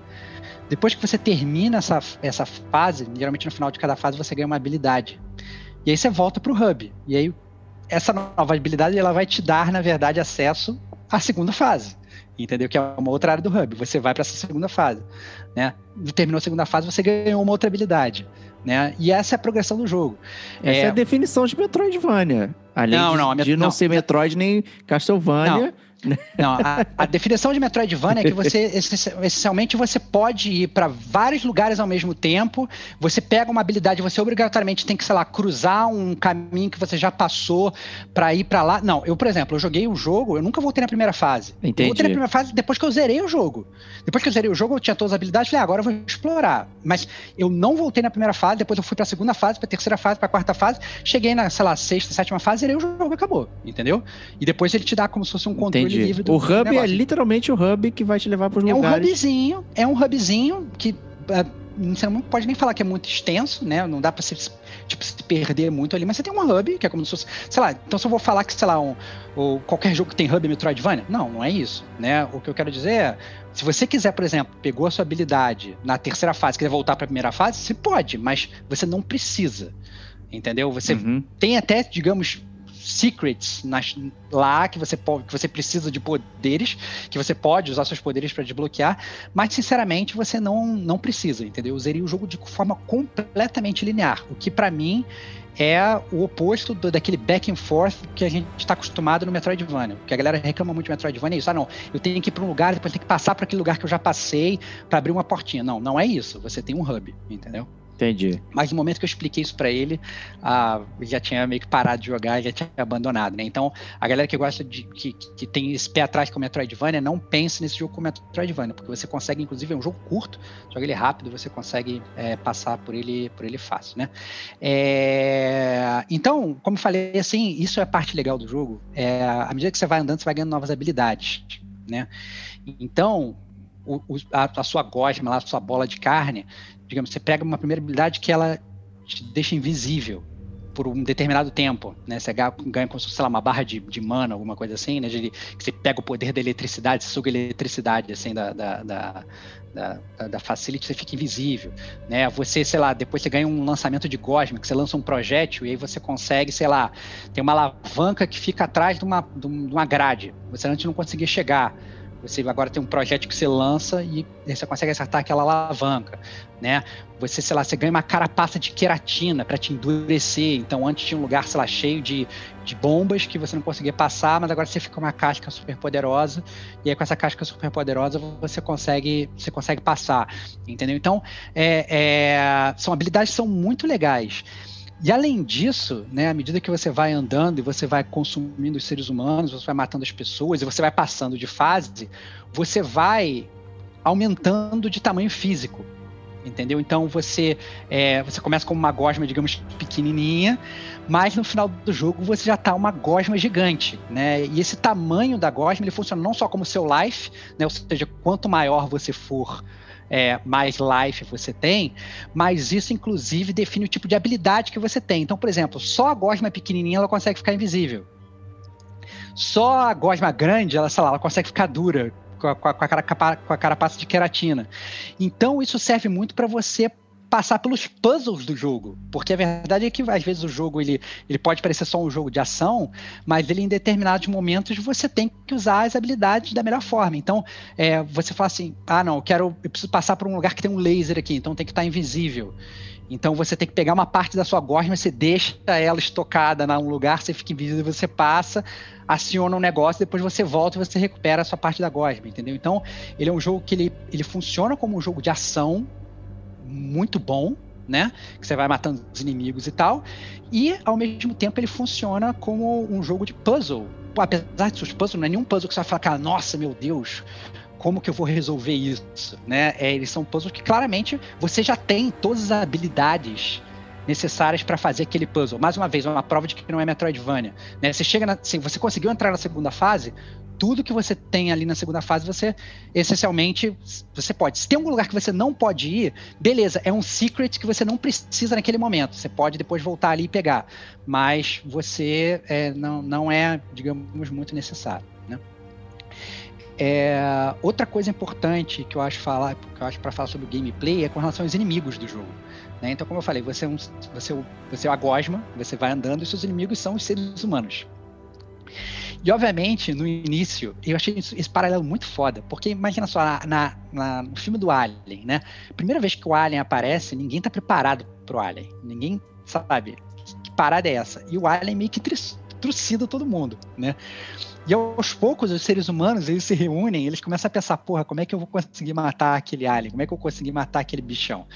Depois que você termina essa, essa fase, geralmente no final de cada fase você ganha uma habilidade. E aí você volta pro hub. E aí essa nova habilidade ela vai te dar, na verdade, acesso à segunda fase. Entendeu? Que é uma outra área do hub. Você vai para essa segunda fase. Né? Terminou a segunda fase, você ganhou uma outra habilidade. Né? E essa é a progressão do jogo. Essa é, é a definição de Metroidvania. Além Não, de, não, met- de não, não. ser Metroid nem Castlevania. Não, a, a definição de Metroidvania é que você, essenci- essencialmente, você pode ir para vários lugares ao mesmo tempo. Você pega uma habilidade, você obrigatoriamente tem que, sei lá, cruzar um caminho que você já passou para ir para lá. Não, eu, por exemplo, eu joguei o jogo, eu nunca voltei na primeira fase. Eu Entendi. voltei na primeira fase depois que eu zerei o jogo. Depois que eu zerei o jogo, eu tinha todas as habilidades, falei, ah, agora eu vou explorar. Mas eu não voltei na primeira fase, depois eu fui pra segunda fase, pra terceira fase, pra quarta fase, cheguei na, sei lá, sexta, sétima fase, zerei o jogo e acabou, entendeu? E depois ele te dá como se fosse um controle Entendi. livre do O hub é negócio. literalmente o hub que vai te levar pros É um lugares. hubzinho, é um hubzinho que é, você não pode nem falar que é muito extenso, né? Não dá pra se, tipo, se perder muito ali, mas você tem um hub, que é como se fosse, sei lá, então se eu vou falar que, sei lá, um, ou qualquer jogo que tem hub é Metroidvania, não, não é isso, né? O que eu quero dizer é, se você quiser, por exemplo, pegou a sua habilidade na terceira fase, quiser voltar pra primeira fase, você pode, mas você não precisa, entendeu? Você Uhum. tem até, digamos, secrets nas- lá que você que você precisa de poderes, que você pode usar seus poderes para desbloquear, mas sinceramente você não não precisa, entendeu? Eu usaria o jogo de forma completamente linear, o que pra mim é o oposto do- daquele back and forth que a gente está acostumado no Metroidvania. Porque a galera reclama muito de Metroidvania isso. Ah, não, eu tenho que ir para um lugar, depois tenho que passar para aquele lugar que eu já passei para abrir uma portinha. Não, não é isso. Você tem um hub, entendeu? Entendi. Mas no momento que eu expliquei isso pra ele, ah, já tinha meio que parado de jogar, já tinha abandonado, né? Então, a galera que gosta de. que, que tem esse pé atrás com o Metroidvania, não pense nesse jogo como Metroidvania, porque você consegue, inclusive, é um jogo curto, joga ele rápido, você consegue é, passar por ele, por ele fácil, né? É, então, como falei, assim, isso é a parte legal do jogo. É, à medida que você vai andando, você vai ganhando novas habilidades, né? Então, o- o- a, a sua gosma, a sua bola de carne, digamos, você pega uma primeira habilidade que ela te deixa invisível por um determinado tempo, né? Você ganha, como se sei lá, uma barra de, de mana, alguma coisa assim, né? De, que você pega o poder da eletricidade, suga a eletricidade, assim, da, da, da, da, da- facility, você fica invisível, né? Você, sei lá, depois você ganha um lançamento de gosma, que você lança um projétil e aí você consegue, sei lá, tem uma alavanca que fica atrás de uma, um- de uma grade, você antes não conseguia chegar, você agora tem um projeto que você lança e você consegue acertar aquela alavanca, né? Você, sei lá, você ganha uma carapaça de queratina para te endurecer. Então, antes tinha um lugar, sei lá, cheio de, de bombas que você não conseguia passar, mas agora você fica com uma casca super poderosa e aí com essa casca super poderosa você consegue, você consegue passar, entendeu? Então, é, é, são habilidades que são muito legais. E além disso, né, à medida que você vai andando e você vai consumindo os seres humanos, você vai matando as pessoas e você vai passando de fase, você vai aumentando de tamanho físico. Entendeu? Então você é, você começa com uma gosma, digamos, pequenininha, mas no final do jogo você já tá uma gosma gigante, né? E esse tamanho da gosma ele funciona não só como seu life, né? Ou seja, quanto maior você for, é, mais life você tem, mas isso inclusive define o tipo de habilidade que você tem. Então, por exemplo, só a gosma pequenininha ela consegue ficar invisível. Só a gosma grande, ela, sei lá, ela consegue ficar dura com a, com a, com a, carapaça de queratina. Então, isso serve muito para você passar pelos puzzles do jogo, porque a verdade é que às vezes o jogo ele, ele pode parecer só um jogo de ação, mas ele em determinados momentos você tem que usar as habilidades da melhor forma. Então, é, você fala assim, ah não, eu quero, eu preciso passar por um lugar que tem um laser aqui, então tem que estar invisível. Então você tem que pegar uma parte da sua gosma, você deixa ela estocada num lugar, você fica invisível, você passa, aciona um negócio, depois você volta e você recupera a sua parte da gosma, entendeu? Então, ele é um jogo que ele, ele funciona como um jogo de ação muito bom, né? Que você vai matando os inimigos e tal. E, ao mesmo tempo, ele funciona como um jogo de puzzle. Pô, Apesar de seus puzzles, não é nenhum puzzle que você vai falar, cara, nossa, meu Deus, como que eu vou resolver isso, né? É, eles são puzzles que claramente você já tem todas as habilidades necessárias para fazer aquele puzzle. Mais uma vez, é uma prova de que não é Metroidvania. Né? Você chega, na, assim, você conseguiu entrar na segunda fase, tudo que você tem ali na segunda fase, você essencialmente você pode. Se tem algum lugar que você não pode ir, beleza, é um secret que você não precisa naquele momento. Você pode depois voltar ali e pegar, mas você é, não, não é, digamos, muito necessário. Né? É, outra coisa importante que eu acho falar, que eu acho para falar sobre o gameplay é com relação aos inimigos do jogo. Né? Então, como eu falei, você é, um, você, é você é a gosma, você vai andando e seus inimigos são os seres humanos. E obviamente, no início, eu achei esse paralelo muito foda, porque imagina só, na, na, no filme do Alien, né? Primeira vez que o Alien aparece, ninguém tá preparado pro Alien. Ninguém sabe que parada é essa. E o Alien meio que trucida todo mundo, né? E aos poucos, os seres humanos, eles se reúnem, eles começam a pensar, porra, como é que eu vou conseguir matar aquele alien? Como é que eu vou conseguir matar aquele bichão?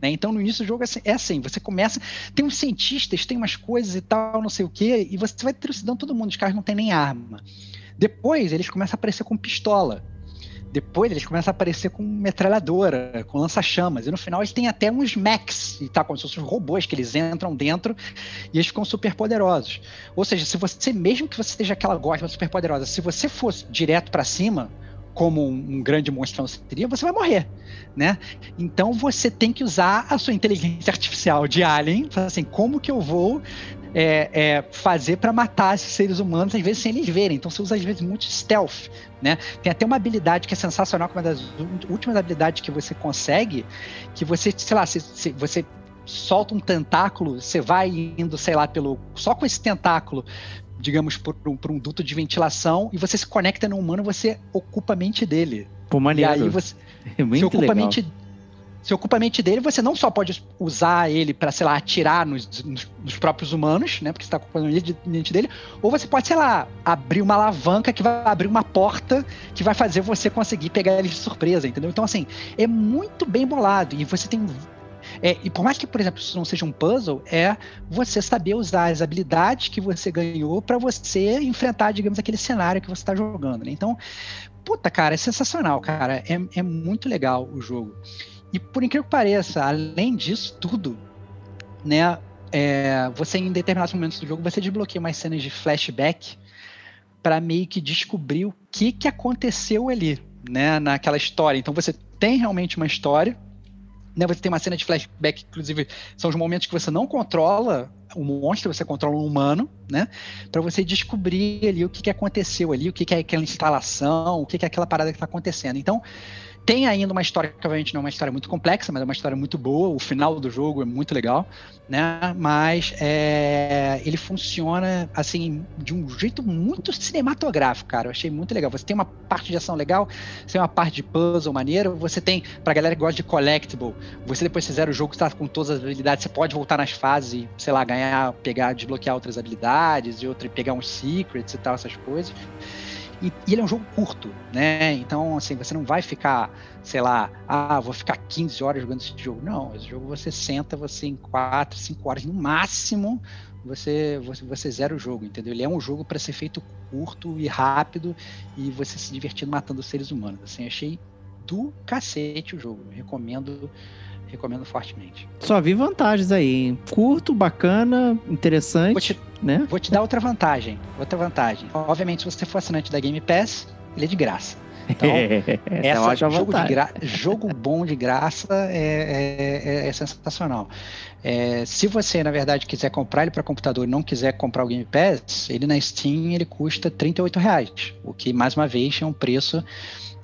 Né? Então, no início do jogo é assim, é assim, você começa, tem uns cientistas, tem umas coisas e tal, não sei o quê, e você vai trucidando todo mundo, os caras não tem nem arma. Depois, eles começam a aparecer com pistola. Depois eles começam a aparecer com metralhadora, com lança-chamas. E no final eles têm até uns mechs, e tá, como se fossem robôs que eles entram dentro e eles ficam super poderosos. Ou seja, se você, mesmo que você esteja aquela gosma super poderosa, se você fosse direto para cima, como um, grande monstrão seria, você vai morrer, né? Então você tem que usar a sua inteligência artificial de alien, assim, como que eu vou é, é, fazer para matar esses seres humanos, às vezes sem eles verem. Então você usa às vezes muito stealth, né? Tem até uma habilidade que é sensacional, que é uma das últimas habilidades que você consegue, que você, sei lá, se, se você solta um tentáculo, você vai indo, sei lá, pelo só com esse tentáculo digamos, por um, por um duto de ventilação e você se conecta no humano, você ocupa a mente dele. Pô, maneiro. E aí você, é muito você ocupa legal. a mente se ocupa a mente dele, você não só pode usar ele para, sei lá, atirar nos, nos, nos, próprios humanos, né? Porque você está ocupando a mente dele, ou você pode, sei lá, abrir uma alavanca que vai abrir uma porta que vai fazer você conseguir pegar ele de surpresa, entendeu? Então, assim, é muito bem bolado. E você tem é, e por mais que, por exemplo, isso não seja um puzzle, é você saber usar as habilidades que você ganhou para você enfrentar, digamos, aquele cenário que você está jogando. Né? Então, puta, cara, é sensacional, cara. É, é muito legal o jogo. E por incrível que pareça, além disso tudo, né? É, você em determinados momentos do jogo você desbloqueia umas cenas de flashback para meio que descobrir o que, que aconteceu ali, né, naquela história. Então você tem realmente uma história né, você tem uma cena de flashback, inclusive, são os momentos que você não controla o monstro, você controla um humano, né? Para você descobrir ali o que, que aconteceu ali, o que, que é aquela instalação, o que, que é aquela parada que está acontecendo. Então, tem ainda uma história que, obviamente, não é uma história muito complexa, mas é uma história muito boa. O final do jogo é muito legal, né? Mas é, ele funciona, assim, de um jeito muito cinematográfico, cara. Eu achei muito legal. Você tem uma parte de ação legal, você tem uma parte de puzzle maneiro, você tem, pra galera que gosta de collectible, você depois fizer o jogo, está com todas as habilidades, você pode voltar nas fases e, sei lá, ganhar, pegar, desbloquear outras habilidades e outra, pegar uns secrets e tal, essas coisas. E, e, ele é um jogo curto, né? Então, assim, você não vai ficar, sei lá, ah, vou ficar 15 horas jogando esse jogo. Não, esse jogo você senta, você em 4, 5 horas no máximo, você, você, você zera o jogo, entendeu? Ele é um jogo para ser feito curto e rápido e você se divertindo matando seres humanos. Assim, achei do cacete o jogo. recomendo recomendo fortemente. Só vi vantagens aí, hein? Curto, bacana, interessante, vou te, né? Vou te dar outra vantagem, outra vantagem. Obviamente, se você for assinante da Game Pass, ele é de graça. Então, essa, essa jogo, gra... jogo bom de graça é, é, é, é sensacional. É, se você, na verdade, quiser comprar ele para computador e não quiser comprar o Game Pass, ele na Steam ele custa R$ reais, o que, mais uma vez, é um preço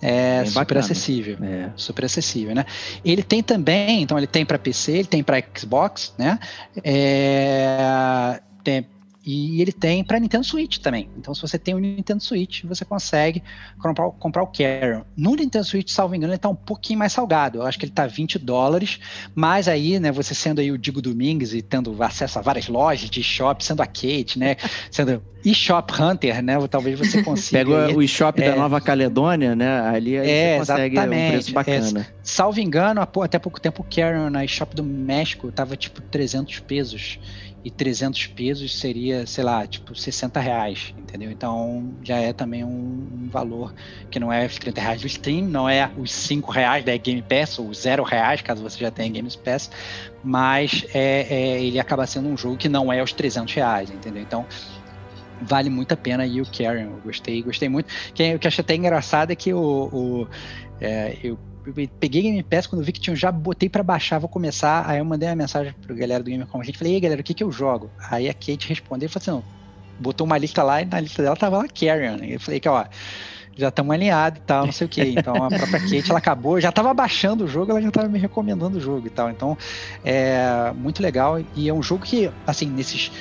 é super bacana. acessível. É. Super acessível, né? Ele tem também, então ele tem para PC, ele tem para Xbox, né? É, tem, e ele tem para Nintendo Switch também. Então, se você tem o um Nintendo Switch, você consegue comprar, comprar o Carrion. No Nintendo Switch, salvo engano, ele está um pouquinho mais salgado. Eu acho que ele está 20 dólares. Mas aí, né, você sendo aí o Digo Domingues e tendo acesso a várias lojas de shop, sendo a Kate, né? Sendo eShop Hunter, né? Talvez você consiga. Pega o eShop é, da Nova Caledônia, né? Ali é, você consegue exatamente. um preço bacana. É, salvo engano, até pouco tempo o Carrion na eShop do México tava tipo 300 pesos e 300 pesos seria, sei lá, tipo 60 reais, entendeu? Então já é também um, um valor que não é os 30 reais do Steam, não é os 5 reais da Game Pass ou 0 reais, caso você já tenha Game Pass, mas é, é, ele acaba sendo um jogo que não é os 300 reais, entendeu? Então vale muito a pena e o Karen, eu gostei, gostei muito. O que eu achei até engraçado é que o, o é, eu peguei Game Pass quando vi que tinha, já botei para baixar, vou começar. Aí eu mandei uma mensagem pro galera do Game Com a gente, falei, ei galera, o que que eu jogo? Aí a Kate respondeu e falou assim, não, botou uma lista lá e na lista dela tava lá Carrion. Eu falei que, ó, já estamos alinhados e tal, não sei o que. Então a própria Kate, ela acabou, já estava baixando o jogo, ela já estava me recomendando o jogo e tal. Então é muito legal e é um jogo que, assim, nesses.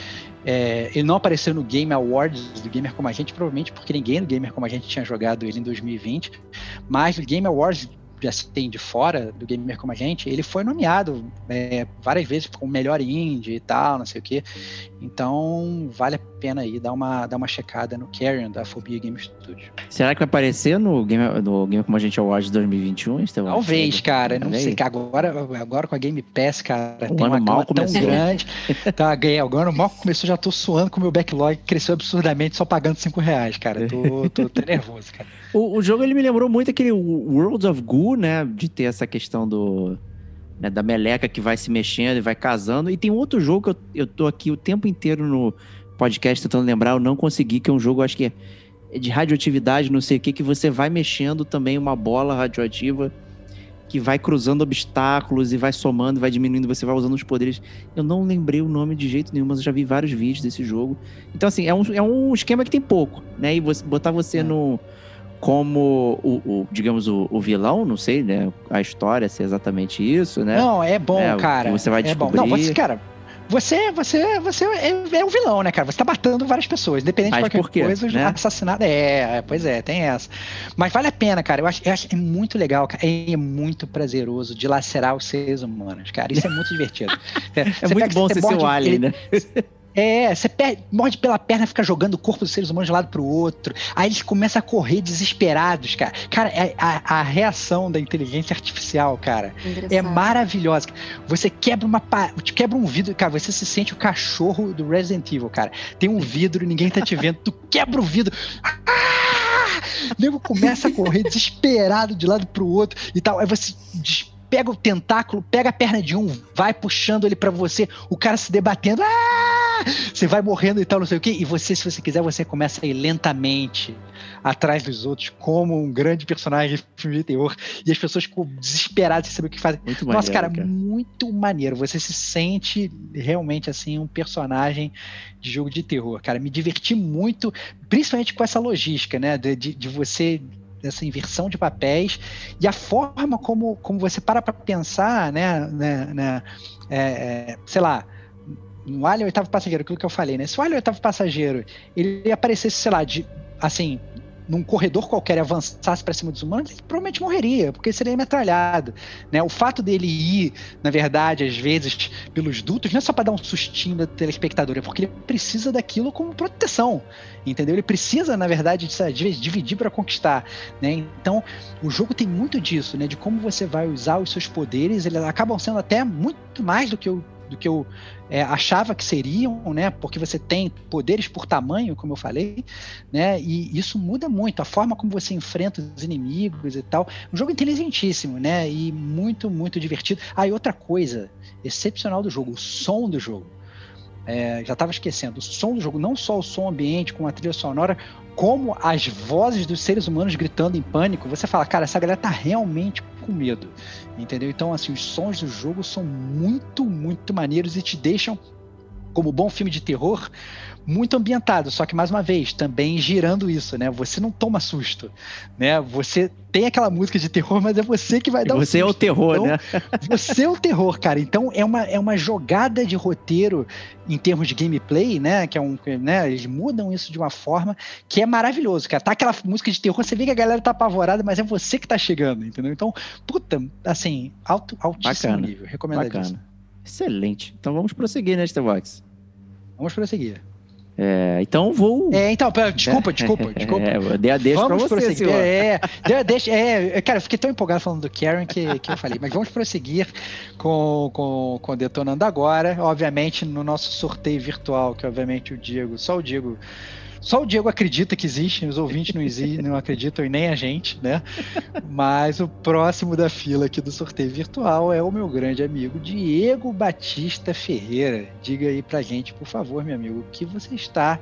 É, ele não apareceu no Game Awards do Gamer Como a Gente, provavelmente porque ninguém do Gamer Como a Gente tinha jogado ele em 2020, mas no Game Awards assim, de fora do gamer como a gente, ele foi nomeado é, várias vezes como melhor indie e tal, não sei o que. Então, vale a pena aí dar uma, dar uma checada no Carrion da Fobia Game Studio. Será que vai aparecer no Game, no Game Como a Gente Awards 2021, Estevão? Talvez, cara. Não Talvez. sei. que Agora, agora com a Game Pass, cara, O tem ano uma mal gama tão começou. grande. Tá, ganhei. Agora o mal começou, já tô suando com o meu backlog, cresceu absurdamente só pagando 5 reais, cara. Tô, tô, tô nervoso, cara. O, o jogo ele me lembrou muito aquele World of Né? De ter essa questão do né, da meleca que vai se mexendo e vai casando. E tem outro jogo que eu, eu tô aqui o tempo inteiro no podcast tentando lembrar, eu não consegui, que é um jogo, acho que é é de radioatividade, não sei o que, que você vai mexendo também uma bola radioativa que vai cruzando obstáculos e vai somando, vai diminuindo, você vai usando os poderes. Eu não lembrei o nome de jeito nenhum, mas eu já vi vários vídeos desse jogo. Então, assim, é um, é um esquema que tem pouco, né? E você, botar você É. no. Como o, o, digamos, o, o vilão, não sei, né? A história ser exatamente isso, né? Não, é bom, É, o cara. você vai é bom. Não, descobrir. você, cara, você, você, você é, é um vilão, né, cara? Você tá matando várias pessoas, independente Mas de qualquer quê, coisa, né? assassinado. É, é, pois é, tem essa. Mas vale a pena, cara. Eu acho, eu acho é muito legal, cara. É muito prazeroso dilacerar os seres humanos, cara. Isso é muito divertido. É Você muito bom você ser morde alien, ele- né? É, você per- morde pela perna, fica jogando o corpo dos seres humanos de um lado pro outro. Aí eles começam a correr desesperados, cara. Cara, é- a, a reação da inteligência artificial, cara, é maravilhosa. Você quebra uma quebra um vidro, cara, você se sente o cachorro do Resident Evil, cara. Tem um vidro, ninguém tá te vendo, tu quebra o vidro. Ah! O nego começa a correr desesperado de lado pro outro e tal. Aí você des- pega o tentáculo, pega a perna de um, vai puxando ele pra você, o cara se debatendo. Ah! Você vai morrendo e tal, não sei o quê. E você, se você quiser, você começa a ir lentamente atrás dos outros, como um grande personagem de filme de terror. E as pessoas ficam desesperadas sem saber o que fazer. Muito Nossa, maneiro, cara, muito maneiro. Você se sente realmente assim um personagem de jogo de terror, cara. Me diverti muito, principalmente com essa logística, né? De, de, de você dessa inversão de papéis e a forma como, como você para para pensar, né? né, né é, é, sei lá. No Alien Oitavo Passageiro, aquilo que eu falei, né? Se o Alien Oitavo Passageiro ele aparecesse, sei lá, de assim, num corredor qualquer e avançasse para cima dos humanos, ele provavelmente morreria, porque seria metralhado. Né? O fato dele ir, na verdade, às vezes, pelos dutos, não é só para dar um sustinho no telespectador, é porque ele precisa daquilo como proteção. Entendeu? Ele precisa, na verdade, de- dividir para conquistar. Né? Então, o jogo tem muito disso, né? De como você vai usar os seus poderes, eles acabam sendo até muito mais do que eu, do que eu é, achava que seriam, né? Porque você tem poderes por tamanho, como eu falei, né? E isso muda muito a forma como você enfrenta os inimigos e tal. Um jogo inteligentíssimo, né? E muito, muito divertido. Ah, e outra coisa excepcional do jogo, o som do jogo. É, já estava esquecendo, o som do jogo, não só o som ambiente com a trilha sonora, como as vozes dos seres humanos gritando em pânico. Você fala, cara, essa galera tá realmente com medo, entendeu? Então, assim, os sons do jogo são muito, muito maneiros e te deixam, como bom filme de terror, muito ambientado. Só que, mais uma vez, também girando isso, né? Você não toma susto, né? Você tem aquela música de terror, mas é você que vai dar o Você é o terror, Então, né? Você é o terror, cara. Então é uma, é uma jogada de roteiro em termos de gameplay, né? Que é um, né? Eles mudam isso de uma forma que é maravilhoso, cara. Tá aquela música de terror, você vê que a galera tá apavorada, mas é você que tá chegando, entendeu? Então, puta, assim, alto, altíssimo Bacana. nível. Recomendadíssimo. Bacana. Excelente. Então vamos prosseguir, né, Stevox? Vamos prosseguir. É, então vou. É, então, pera, desculpa, desculpa, desculpa. É, eu dei a deixa pra vamos você, prosseguir. senhor. É, é, deixa, é, cara, eu fiquei tão empolgado falando do Karen que, que eu falei, mas vamos prosseguir com, com, com Detonando Agora, obviamente no nosso sorteio virtual, que obviamente o Diego, só o Diego, só o Diego acredita que existe, os ouvintes não, exi- não acreditam e nem a gente, né? Mas o próximo da fila aqui do sorteio virtual é o meu grande amigo Diego Batista Ferreira. Diga aí pra gente, por favor, meu amigo, o que você está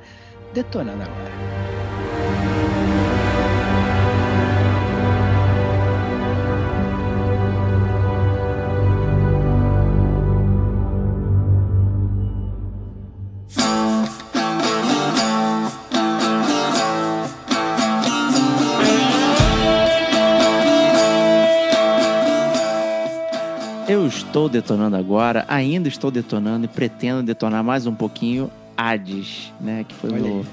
detonando agora. Estou detonando agora, ainda estou detonando e pretendo detonar mais um pouquinho Hades, né? Que foi o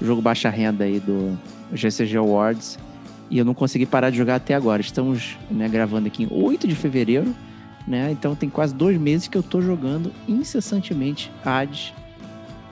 jogo baixa renda aí do GCG Awards. E eu não consegui parar de jogar até agora. Estamos né, gravando aqui em 8 de fevereiro, né? Então tem quase dois meses que eu tô jogando incessantemente Hades.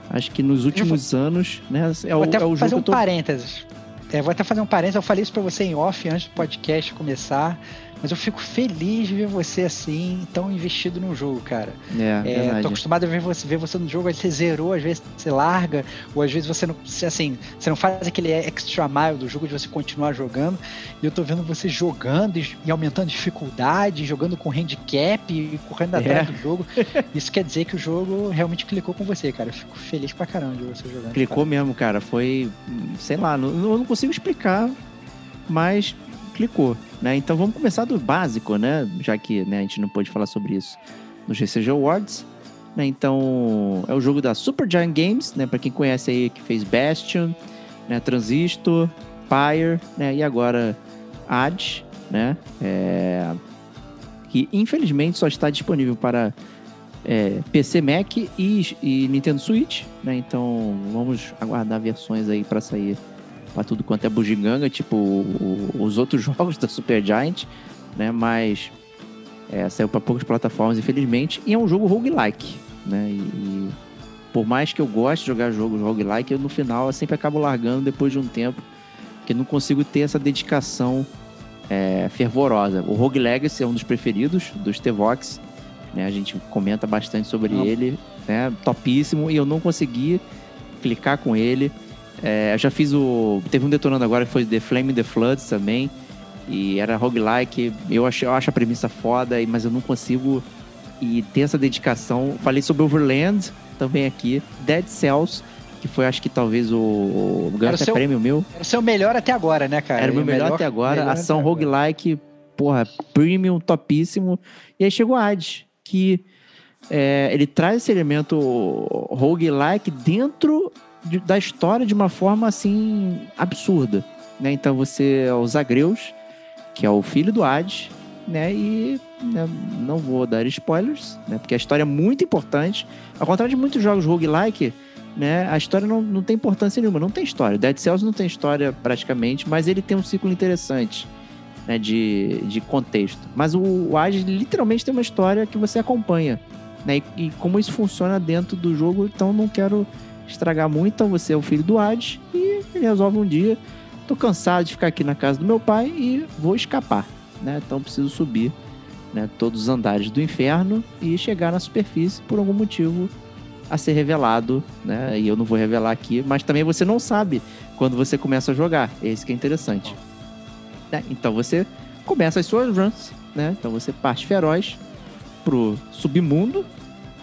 Acho que nos últimos anos, né? É o, vou até é o fazer jogo um que eu tô parênteses. É, vou até fazer um parênteses. Eu falei isso pra você em off antes do podcast começar. Mas eu fico feliz de ver você assim, tão investido no jogo, cara. É, É, verdade. tô acostumado a ver você, ver você no jogo, aí você zerou, às vezes você larga, ou às vezes você não, você, assim, você não faz aquele extra mile do jogo de você continuar jogando. E eu tô vendo você jogando e, e aumentando dificuldade, jogando com handicap e correndo atrás É. do jogo. Isso quer dizer que o jogo realmente clicou com você, cara. Eu fico feliz pra caramba de você jogando. Clicou mesmo, cara. Foi, sei lá, não, eu não consigo explicar, mas clicou, né? Então vamos começar do básico, né? Já que né, a gente não pôde falar sobre isso no GCG Awards. Né? Então, é o jogo da Super Giant Games, né? Pra quem conhece aí, que fez Bastion, né? Transistor, Pyre, né? E agora Hades, né? É... Que infelizmente só está disponível para é, PC, Mac e, e Nintendo Switch, né? Então vamos aguardar versões aí para sair para tudo quanto é bugiganga, tipo o- os outros jogos da Super Giant, né? Mas é, saiu para poucas plataformas, infelizmente, e é um jogo roguelike, né? E, e por mais que eu goste de jogar jogos roguelike, eu no final eu sempre acabo largando depois de um tempo, porque não consigo ter essa dedicação é, fervorosa. O Rogue Legacy é um dos preferidos dos Tevox, né? A gente comenta bastante sobre Não. ele, né? Topíssimo, e eu não consegui clicar com ele. É, eu já fiz o. Teve um detonando agora que foi The Flame the Floods também. E era roguelike. Eu, achei, eu acho a premissa foda, mas eu não consigo e ter essa dedicação. Falei sobre Overland também aqui. Dead Cells, que foi acho que talvez o, o grande seu- prêmio meu. Era o seu melhor até agora, né, cara? Era o meu E melhor, até agora. melhor Ação até agora. roguelike, porra, premium, topíssimo. E aí chegou Hades, que é, ele traz esse elemento roguelike dentro da história de uma forma, assim, absurda. Né? Então você é o Zagreus, que é o filho do Hades, né? E né, não vou dar spoilers, né? Porque a história é muito importante. Ao contrário de muitos jogos roguelike, né? A história não, não tem importância nenhuma, não tem história. Dead Cells não tem história praticamente, mas ele tem um ciclo interessante né, de, de contexto. Mas o, o Hades literalmente tem uma história que você acompanha. Né, e, e como isso funciona dentro do jogo, então não quero estragar muito. Então você é o filho do Hades e ele resolve um dia. Tô cansado de ficar aqui na casa do meu pai e vou escapar. Né? Então preciso subir né, todos os andares do inferno e chegar na superfície por algum motivo a ser revelado, né? E eu não vou revelar aqui, mas também você não sabe quando você começa a jogar. É isso que é interessante. Né? Então você começa as suas runs, né? Então você parte feroz pro submundo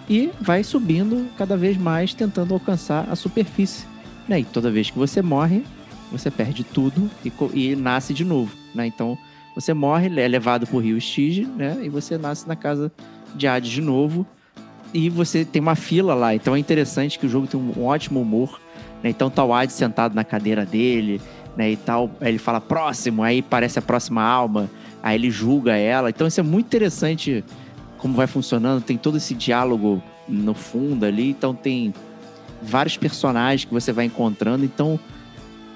e vai subindo cada vez mais tentando alcançar a superfície. Né? E toda vez que você morre, você perde tudo e, e nasce de novo, né? Então você morre, é levado pro rio Estige, né? E você nasce na casa de Hades de novo e você tem uma fila lá. Então é interessante que o jogo tem um, um ótimo humor. Né? Então tá o Hades sentado na cadeira dele, né? E tal. Aí ele fala próximo, aí parece a próxima alma. Aí ele julga ela. Então isso é muito interessante como vai funcionando. Tem todo esse diálogo no fundo ali. Então tem vários personagens que você vai encontrando. Então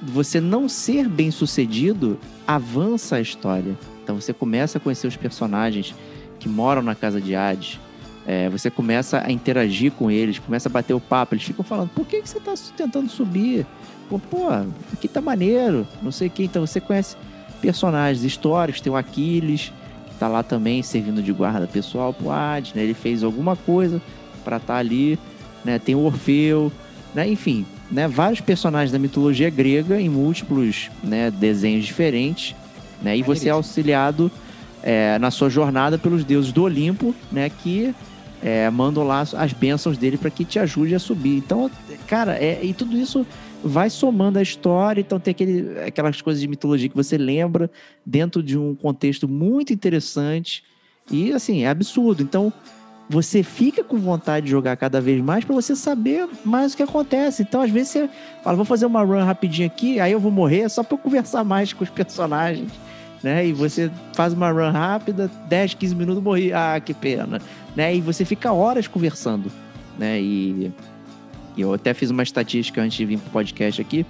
você não ser bem sucedido avança a história. Então você começa a conhecer os personagens que moram na casa de Hades. É, você começa a interagir com eles, começa a bater o papo. Eles ficam falando: por que, que você está tentando subir? Pô, pô, aqui tá maneiro, não sei o que. Então você conhece personagens históricos, tem o Aquiles, tá lá também servindo de guarda pessoal pro Hades, né? Ele fez alguma coisa para estar ali, né? Tem o Orfeu, né? Enfim, né? Vários personagens da mitologia grega em múltiplos né, desenhos diferentes, né? E você é auxiliado é, na sua jornada pelos deuses do Olimpo, né? Que é, mandam lá as bênçãos dele para que te ajude a subir. Então, cara, é, e tudo isso vai somando a história, então tem aquele, aquelas coisas de mitologia que você lembra dentro de um contexto muito interessante e assim, é absurdo. Então, você fica com vontade de jogar cada vez mais para você saber mais o que acontece. Então, às vezes você fala, vou fazer uma run rapidinho aqui, aí eu vou morrer só para conversar mais com os personagens. né? E você faz uma run rápida, 10, 15 minutos, morri. Ah, que pena. Né? E você fica horas conversando, né? E eu até fiz uma estatística antes de vir pro podcast aqui.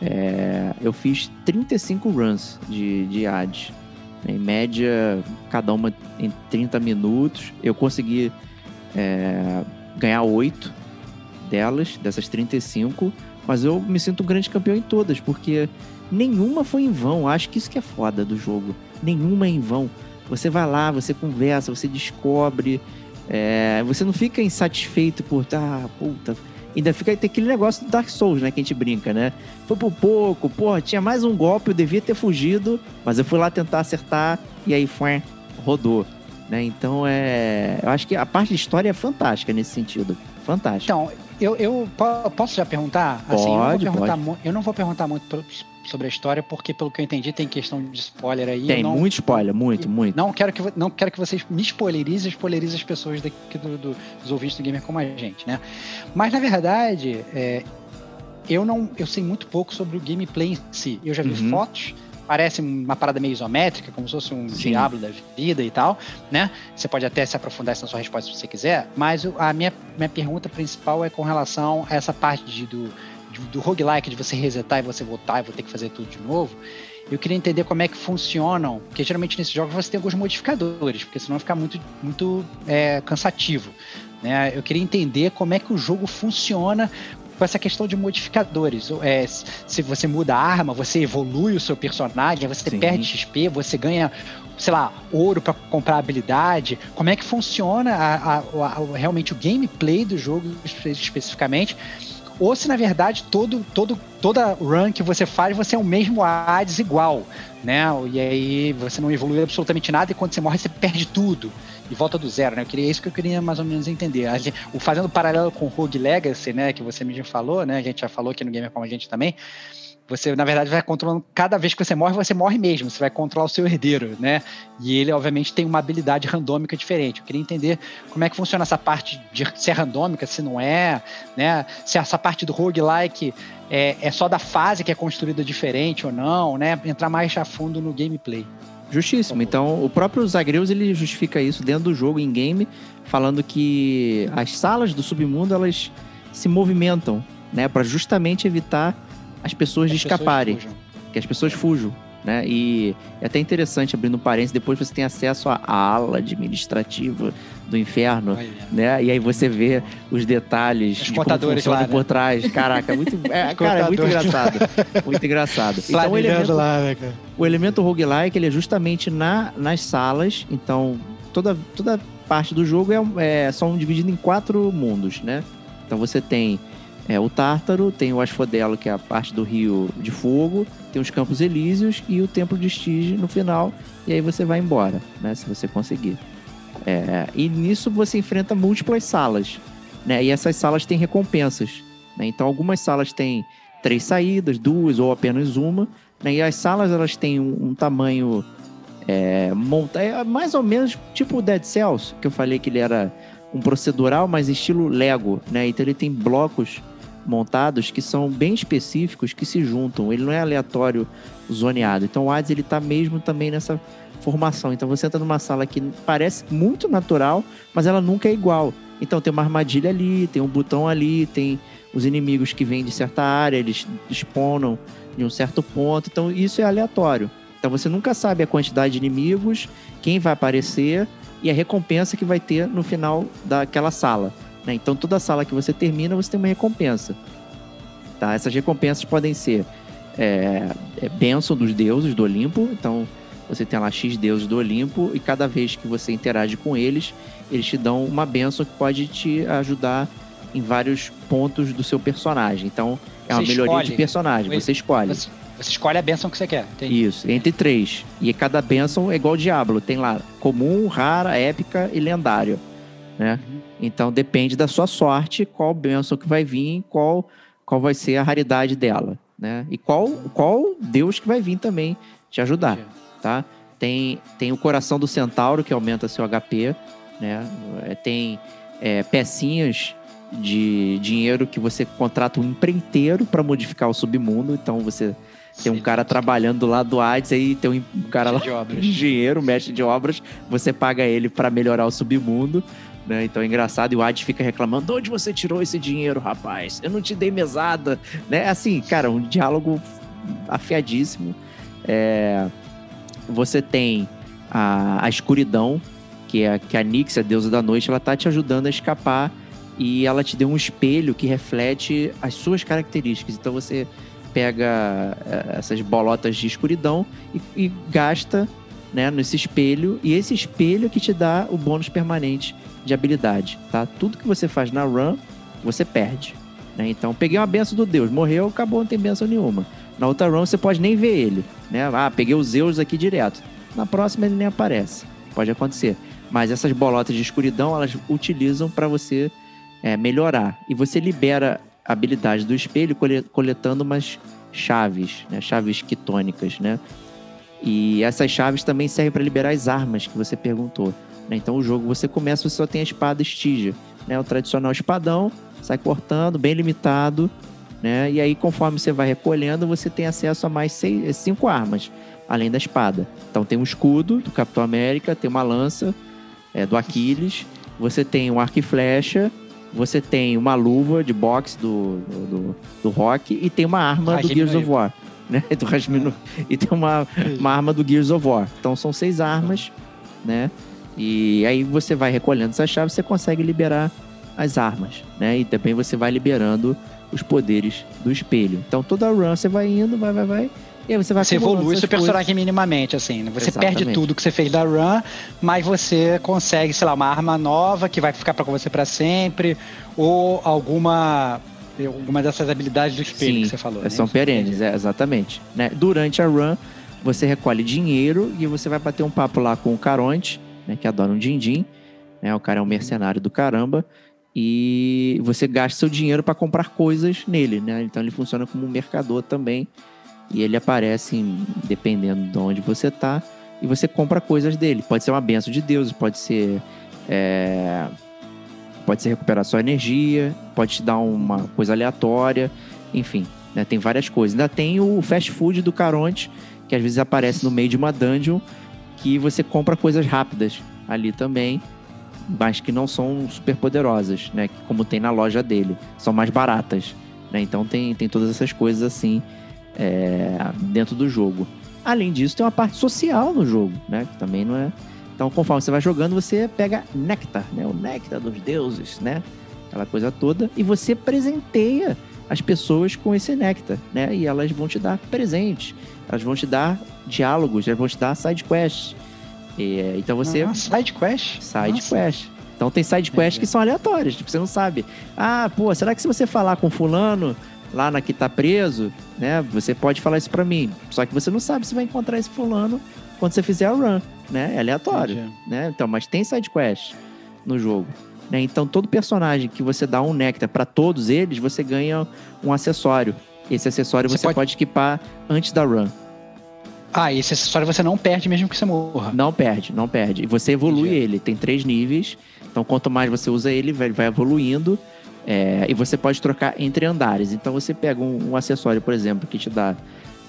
É, eu fiz 35 runs de, de ads. Em média, cada uma em 30 minutos. Eu consegui é, ganhar 8 delas, dessas 35. Mas eu me sinto um grande campeão em todas, porque nenhuma foi em vão. Acho que isso que é foda do jogo. Nenhuma é em vão. Você vai lá, você conversa, você descobre. é, você não fica insatisfeito por, ah, puta. Ainda fica tem aquele negócio do Dark Souls, né? Que a gente brinca, né? Foi por pouco, porra, tinha mais um golpe, eu devia ter fugido, mas eu fui lá tentar acertar e aí foi, rodou. Né? Então é. Eu acho que a parte de história é fantástica nesse sentido. Fantástica. Então, eu, eu po- posso já perguntar? Pode, eu, não vou perguntar pode. eu não vou perguntar muito sobre a história, porque pelo que eu entendi tem questão de spoiler aí. Tem não, muito spoiler, muito, muito. Não quero que, não quero que vocês me spoilerizem e spoilerizem as pessoas daqui do, do- dos ouvintes do Gamer como a gente, né? Mas na verdade, é, eu não. Eu sei muito pouco sobre o gameplay em si. Eu já vi Uhum. fotos. Parece uma parada meio isométrica, como se fosse um Sim. diabo da vida e tal, né? Você pode até se aprofundar isso na sua resposta se você quiser, mas a minha, minha pergunta principal é com relação a essa parte de, do, do roguelike, de você resetar e você voltar e vou ter que fazer tudo de novo. Eu queria entender como é que funcionam, porque geralmente nesses jogos você tem alguns modificadores, porque senão fica muito, muito é, cansativo. Né? Eu queria entender como é que o jogo funciona com essa questão de modificadores. É, se você muda a arma, você evolui o seu personagem, você Sim. perde XP, você ganha, sei lá, ouro para comprar habilidade. Como é que funciona a- a- a- realmente o gameplay do jogo espe- especificamente? Ou se na verdade todo, todo, toda run que você faz você é o mesmo ADS igual, né? E aí você não evolui absolutamente nada e quando você morre você perde tudo e volta do zero, né? Eu queria é isso que eu queria mais ou menos entender. A gente- o fazendo paralelo com Rogue Legacy, né, que você me falou, né? A gente já falou aqui no Gamer com a gente também. Você, na verdade, vai controlando. Cada vez que você morre, você morre mesmo. Você vai controlar o seu herdeiro, né? E ele, obviamente, tem uma habilidade randômica diferente. Eu queria entender como é que funciona essa parte de se é randômica, se não é, né? Se essa parte do roguelike é, é só da fase que é construída diferente ou não, né? Entrar mais a fundo no gameplay. Justíssimo. Então, o próprio Zagreus ele justifica isso dentro do jogo em game, falando que as salas do submundo elas se movimentam, né, para justamente evitar as pessoas As pessoas escaparem, fujam. que as pessoas fujam, né? E é até interessante abrindo um parênteses, depois você tem acesso à ala administrativa do inferno, Olha. né? E aí você vê os detalhes Os de contadores lá, né? por trás. Caraca, é muito, é, cara, é muito engraçado, muito engraçado. Então, o elemento, lá, né, cara? o elemento roguelike ele é justamente na, nas salas. Então, toda, toda parte do jogo é, é são divididos em quatro mundos, né? Então você tem é, o Tártaro, tem o Asfodelo, que é a parte do Rio de Fogo, tem os Campos Elíseos e o Templo de Stige no final. E aí você vai embora, né? Se você conseguir. É, e nisso você enfrenta múltiplas salas, né? E essas salas têm recompensas. né? Então algumas salas têm três saídas, duas ou apenas uma. né? E as salas elas têm um, um tamanho é, monta é mais ou menos tipo o Dead Cells, que eu falei que ele era um procedural, mas estilo Lego, né? Então ele tem blocos montados que são bem específicos que se juntam. Ele não é aleatório zoneado. Então o Hades ele tá mesmo também nessa formação. Então você entra numa sala que parece muito natural, mas ela nunca é igual. Então tem uma armadilha ali, tem um botão ali, tem os inimigos que vêm de certa área, eles spawnam em um certo ponto. Então isso é aleatório. Então você nunca sabe a quantidade de inimigos, quem vai aparecer e a recompensa que vai ter no final daquela sala. Né? Então toda sala que você termina, você tem uma recompensa. Tá? Essas recompensas podem ser é, é, bênção dos deuses do Olimpo. Então você tem lá X deuses do Olimpo e cada vez que você interage com eles, eles te dão uma bênção que pode te ajudar em vários pontos do seu personagem. Então é uma Você melhoria escolhe. de personagem. Você escolhe. Você, você escolhe a benção que você quer. Entendi. Isso, entre três. E cada bênção é igual ao Diablo. Tem lá comum, rara, épica e lendário. Né? Uhum. Então depende da sua sorte qual bênção que vai vir, qual, qual vai ser a raridade dela. Né? E qual, qual Deus que vai vir também te ajudar. Tá? Tem, tem o coração do centauro que aumenta seu HP. Né? É, Tem é, pecinhas de dinheiro que você contrata um empreiteiro para modificar o submundo. Então você Tem um cara trabalhando do lado do Hades, aí tem um cara lá, de obras. engenheiro, mestre de obras, você paga ele pra melhorar o submundo. Né? Então é engraçado, e o Hades fica reclamando: de onde você tirou esse dinheiro, rapaz? Eu não te dei mesada. Né? Assim, cara, um diálogo afiadíssimo. É, Você tem a, a escuridão, que é que a Nix, a deusa da noite, ela tá te ajudando a escapar e ela te deu um espelho que reflete as suas características. Então você pega eh, essas bolotas de escuridão e, e gasta né, nesse espelho, e esse espelho que te dá o bônus permanente de habilidade, tá? Tudo que você faz na run, você perde. né? Então, peguei uma benção do Deus, morreu, acabou, não tem benção nenhuma. Na outra run, você pode nem ver ele, né? Ah, peguei os Zeus aqui direto. Na próxima, ele nem aparece. Pode acontecer. Mas essas bolotas de escuridão, elas utilizam para você é, melhorar. E você libera a habilidade do espelho cole- coletando umas chaves, né? Chaves quitônicas, né? E essas chaves também servem para liberar as armas que você perguntou. Né? Então o jogo você começa, você só tem a espada Stygia, né? O tradicional espadão, sai cortando, bem limitado, né? E aí conforme você vai recolhendo, você tem acesso a mais seis, cinco armas, além da espada. Então tem um escudo do Capitão América, tem uma lança é, do Aquiles, você tem um arco e flecha, você tem uma luva de boxe do, do, do, Rock e tem uma arma do Gears of War. Né? Do Hajime no- E tem uma, uma arma do Gears of War. Então são seis armas, né? E aí você vai recolhendo essas chaves, você consegue liberar as armas, né? E também você vai liberando os poderes do espelho. Então toda a run você vai indo, vai, vai, vai. E aí você vai Você evolui seu personagem minimamente, assim. né? Você Exatamente. perde tudo que você fez da run, mas você consegue, sei lá, uma arma nova que vai ficar pra você pra sempre, ou alguma alguma dessas habilidades do espelho Sim, que você falou. né? São Isso. perenes, é, exatamente. Né? Durante a run, você recolhe dinheiro e você vai bater um papo lá com o Caronte, né, que adora um din-din. Né? O cara é um mercenário do caramba. E você gasta seu dinheiro para comprar coisas nele, né? Então ele funciona como um mercador também. E ele aparece em- dependendo de onde você tá. E você compra coisas dele. Pode ser uma benção de Deus, pode ser. é, Pode ser recuperar sua energia, pode te dar uma coisa aleatória, enfim, né? Tem várias coisas. Ainda tem o fast food do Caronte, que às vezes aparece no meio de uma dungeon, que você compra coisas rápidas ali também, mas que não são super poderosas, né? Como tem na loja dele, são mais baratas, né? Então tem, tem todas essas coisas assim é, dentro do jogo. Além disso, tem uma parte social no jogo, né? Que também não é. Então, conforme você vai jogando, você pega néctar, né? O néctar dos deuses, né? Aquela coisa toda. E você presenteia as pessoas com esse néctar, né? E elas vão te dar presentes. Elas vão te dar diálogos, elas vão te dar side quests. É, então você Ah, side quest? side Nossa. quest. Então tem side quests que são aleatórias, tipo, você não sabe. Ah, pô, será que se você falar com fulano lá na que tá preso, né, você pode falar isso pra mim. Só que você não sabe se vai encontrar esse fulano quando você fizer a run, né? É aleatório, Entendi. né? Então, mas tem side quest no jogo. Né? Então, todo personagem que você dá um néctar pra todos eles, você ganha um acessório. Esse acessório Você você, pode- pode... equipar antes da run. Ah, e esse acessório você não perde mesmo que você morra. Não perde, não perde. E você evolui Entendi. ele, tem três níveis. Então, quanto mais você usa ele, vai, vai evoluindo. É, e você pode trocar entre andares. Então, você pega um, um acessório, por exemplo, que te dá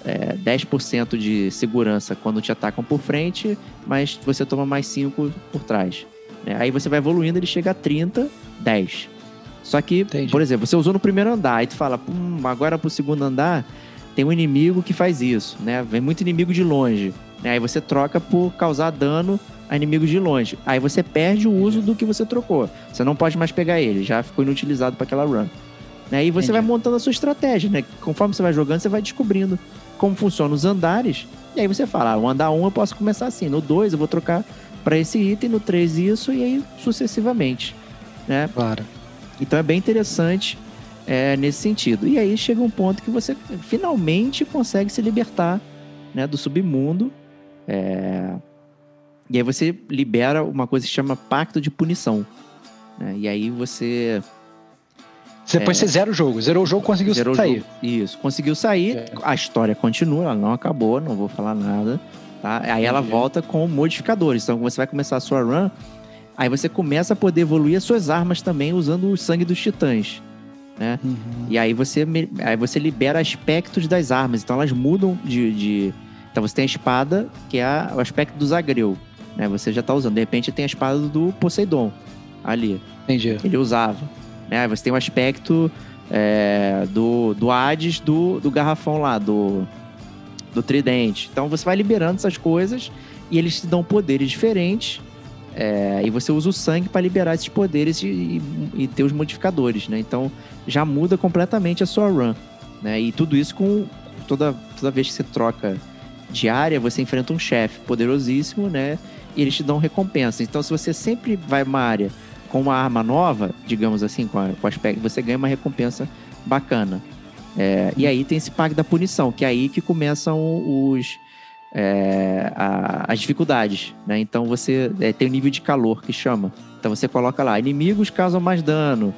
é, 10% de segurança quando te atacam por frente, mas você toma mais 5 por trás. né? Aí você vai evoluindo, ele chega a 30, 10. Só que, Entendi. por exemplo, você usou no primeiro andar, aí tu fala, hum, agora pro segundo andar tem um inimigo que faz isso, né? Vem muito inimigo de longe. né? Aí você troca por causar dano a inimigos de longe. Aí você perde o uso do que você trocou. Você não pode mais pegar ele, já ficou inutilizado para aquela run. Né? E você Entendi. vai montando a sua estratégia, né? Conforme você vai jogando, você vai descobrindo como funcionam os andares. E aí você fala, ah, o andar 1 eu posso começar assim, no 2 eu vou trocar para esse item, no 3 isso, e aí sucessivamente. Né? Claro. Então é bem interessante é, nesse sentido. E aí chega um ponto que você finalmente consegue se libertar né, do submundo. é, E aí você libera uma coisa que se chama Pacto de Punição. né? E aí você Depois você zera o jogo. Zerou o jogo, conseguiu É. zerou sair. Isso, conseguiu sair. É. A história continua, ela não acabou, não vou falar nada. Tá? Aí ela Entendi. volta com modificadores. Então você vai começar a sua run. Aí você começa a poder evoluir as suas armas também usando o sangue dos titãs. né? Uhum. E aí você, aí você libera aspectos das armas. Então elas mudam de. de- Então você tem a espada, que é a- o aspecto do Zagreu. Né? Você já tá usando. De repente tem a espada do Poseidon ali. Entendi. Ele usava. Né? Aí você tem o aspecto é, do, do Hades do, do garrafão lá, do, do tridente. Então você vai liberando essas coisas e eles te dão poderes diferentes. É, e você usa o sangue para liberar esses poderes e, e, e ter os modificadores, né? Então já muda completamente a sua run, né? E tudo isso com toda toda vez que você troca de área, você enfrenta um chefe poderosíssimo, né? E eles te dão recompensa. Então se você sempre vai uma área com uma arma nova, digamos assim, com, a, com aspecto, você ganha uma recompensa bacana. É, e aí tem esse pack da punição, que é aí que começam os é, a- as dificuldades, né? Então você é, tem o nível de calor que chama. Então você coloca lá, inimigos causam mais dano.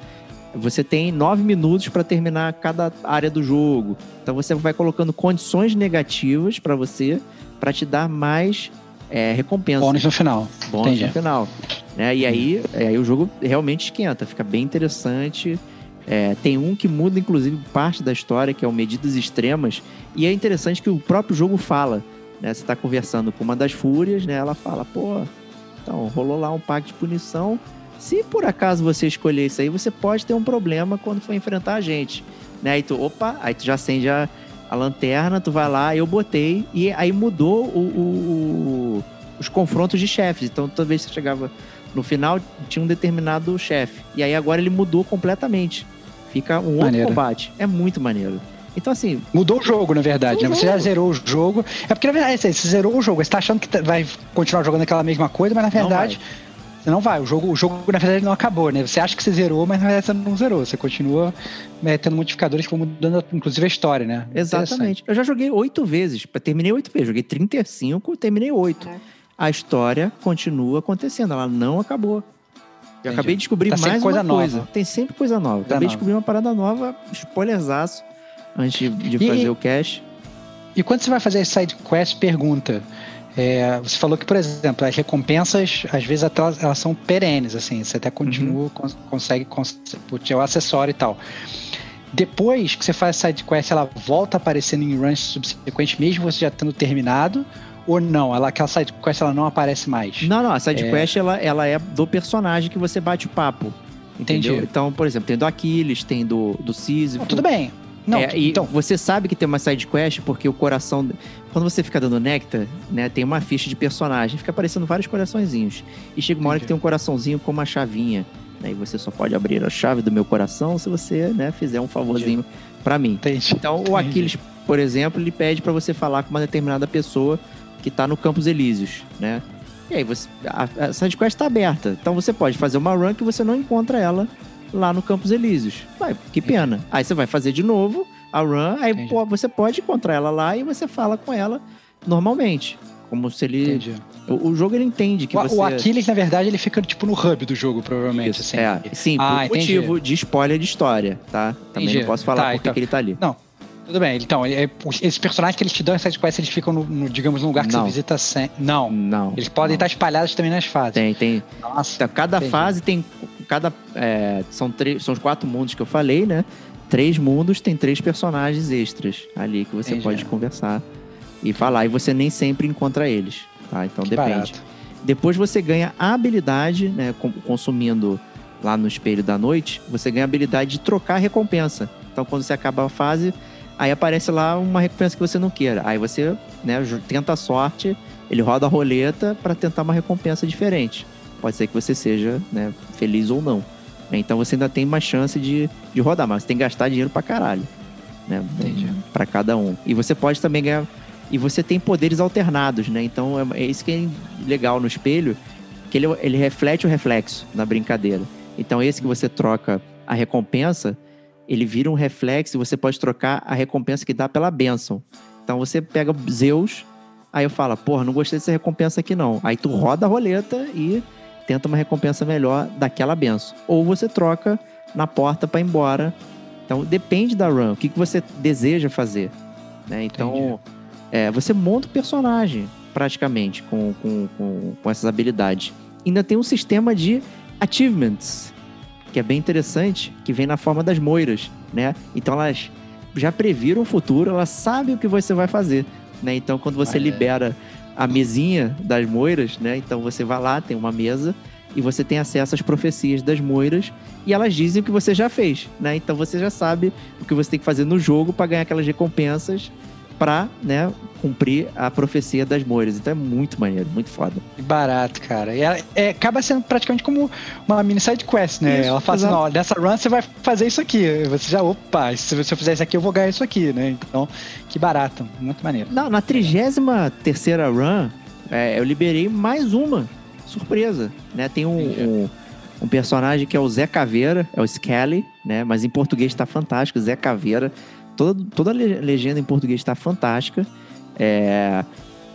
Você tem nove minutos para terminar cada área do jogo. Então você vai colocando condições negativas para você, para te dar mais é, recompensa Bônus no final. bônus Entendi. no final. Né? E aí, é, aí o jogo realmente esquenta, fica bem interessante. É, tem um que muda, inclusive, parte da história, que é o Medidas Extremas. E é interessante que o próprio jogo fala. Né? Você está conversando com uma das fúrias, né? Ela fala, pô, então, rolou lá um pacto de punição. Se por acaso você escolher isso aí, você pode ter um problema quando for enfrentar a gente. Né? Aí tu, opa, aí tu já acende a, a lanterna, tu vai lá, eu botei, e aí mudou o- o- o- os confrontos de chefes. Então, toda vez que você chegava no final, tinha um determinado chefe. E aí agora ele mudou completamente. Fica um outro Maneiro. combate. É muito maneiro. Então, assim, Mudou o jogo, na verdade, né? Você já zerou o jogo. É porque, na verdade, você você zerou o jogo. Você tá achando que tá- vai continuar jogando aquela mesma coisa, mas na Não verdade. Você não vai. O jogo, o jogo, na verdade, não acabou, né? Você acha que você zerou, mas na verdade você não zerou. Você continua né, tendo modificadores que vão mudando, inclusive, a história, né? Exatamente. Eu já joguei oito vezes. Terminei oito vezes. Joguei 35, terminei oito. Caraca. A história continua acontecendo. Ela não acabou. Eu Entendi. acabei de descobrir Tá mais coisa uma coisa. nova. Tem sempre coisa nova. Coisa acabei de nova. descobrir uma parada nova, spoilerzaço, antes de E- fazer o cache. E quando você vai fazer esse side quest, pergunta. é, você falou que, por exemplo, as recompensas, às vezes até elas, elas são perenes, assim, você até continua, cons- consegue, cons- é o acessório e tal. Depois que você faz a side quest, ela volta aparecendo em runs subsequentes, mesmo você já tendo terminado, ou não? Ela, aquela side quest ela não aparece mais. Não, não, a side É. quest ela, ela é do personagem que você bate o papo. Entendeu? Entendi. Então, por exemplo, tem do Aquiles, tem do, do Sísifo. Tudo bem. Não, É, então, você sabe que tem uma side quest porque o coração. Quando você fica dando néctar, né, tem uma ficha de personagem, fica aparecendo vários coraçõezinhos. E chega uma hora que tem um coraçãozinho com uma chavinha. Né, e você só pode abrir a chave do meu coração se você né, fizer um favorzinho pra mim. entendi. Então, o. Aquiles, por exemplo, ele pede pra você falar com uma determinada pessoa que tá no Campos Elíseos, né? E aí você. A, a side quest tá aberta. Então você pode fazer uma run que você não encontra ela lá no Campos Elíseos. Vai, que pena. Aí você vai fazer de novo a run, aí Entendi. você pode encontrar ela lá e você fala com ela normalmente. Como se ele. Entendi. O, o jogo ele entende que O, você. o Aquiles, na verdade, ele fica tipo no hub do jogo, provavelmente. Isso, assim. é, sim, Ah, por entendi. motivo de spoiler de história, tá? Também Entendi. não posso falar Tá, porque então- que ele tá ali. Tudo bem, então, é, os- esses personagens que eles te dão em side quest, eles ficam, no, no, digamos, num lugar que Não. você visita sem. Não. Não. Eles podem não. estar espalhados também nas fases. Tem, tem. Nossa. Então, cada Entendi. fase tem. Cada. é, são, três, são os quatro mundos que eu falei, né? Três mundos tem três personagens extras ali que você pode conversar e falar. E você nem sempre encontra eles. Tá? Então Que depende. barato. Depois você ganha a habilidade, né? Consumindo lá no espelho da noite, você ganha a habilidade de trocar a recompensa. Então quando você acaba a fase, aí aparece lá uma recompensa que você não queira. Aí você né, tenta a sorte, ele roda a roleta para tentar uma recompensa diferente. Pode ser que você seja né, feliz ou não. Então você ainda tem mais chance de, de rodar, mas você tem que gastar dinheiro pra caralho. Né, Entendi. Pra cada um. E você pode também ganhar. E você tem poderes alternados, né? Então é, é isso que é legal no espelho, que ele, ele reflete o reflexo na brincadeira. Então esse que você troca a recompensa, ele vira um reflexo e você pode trocar a recompensa que dá pela bênção. Então você pega Zeus, aí eu falo, porra, não gostei dessa recompensa aqui não. Aí tu roda a roleta e tenta uma recompensa melhor daquela benção. Ou você troca na porta para ir embora. Então depende da run, o que, que você deseja fazer. Né? Então é, você monta o personagem praticamente com, com, com, com essas habilidades. Ainda tem um sistema de achievements. que é bem interessante, que vem na forma das moiras, né? Então elas já previram o futuro, elas sabem o que você vai fazer, né? Então quando você Olha. libera a mesinha das moiras, né? Então você vai lá, tem uma mesa e você tem acesso às profecias das moiras e elas dizem o que você já fez, né? Então você já sabe o que você tem que fazer no jogo para ganhar aquelas recompensas pra, né, cumprir a profecia das moiras. Então é muito maneiro, muito foda. Que barato, cara. E ela, é, acaba sendo praticamente como uma mini side quest, né? Isso, ela fala assim, exato. ó, nessa run você vai fazer isso aqui. Você já, opa, se eu fizer isso aqui, eu vou ganhar isso aqui, né? Então, que barato. Muito maneiro. Não, na 33 terceira run, é, eu liberei mais uma surpresa, né? Tem um, um, um personagem que é o Zé Caveira, é o Skelly, né? Mas em português tá fantástico, Zé Caveira. Toda, toda a le- legenda em português tá fantástica. É,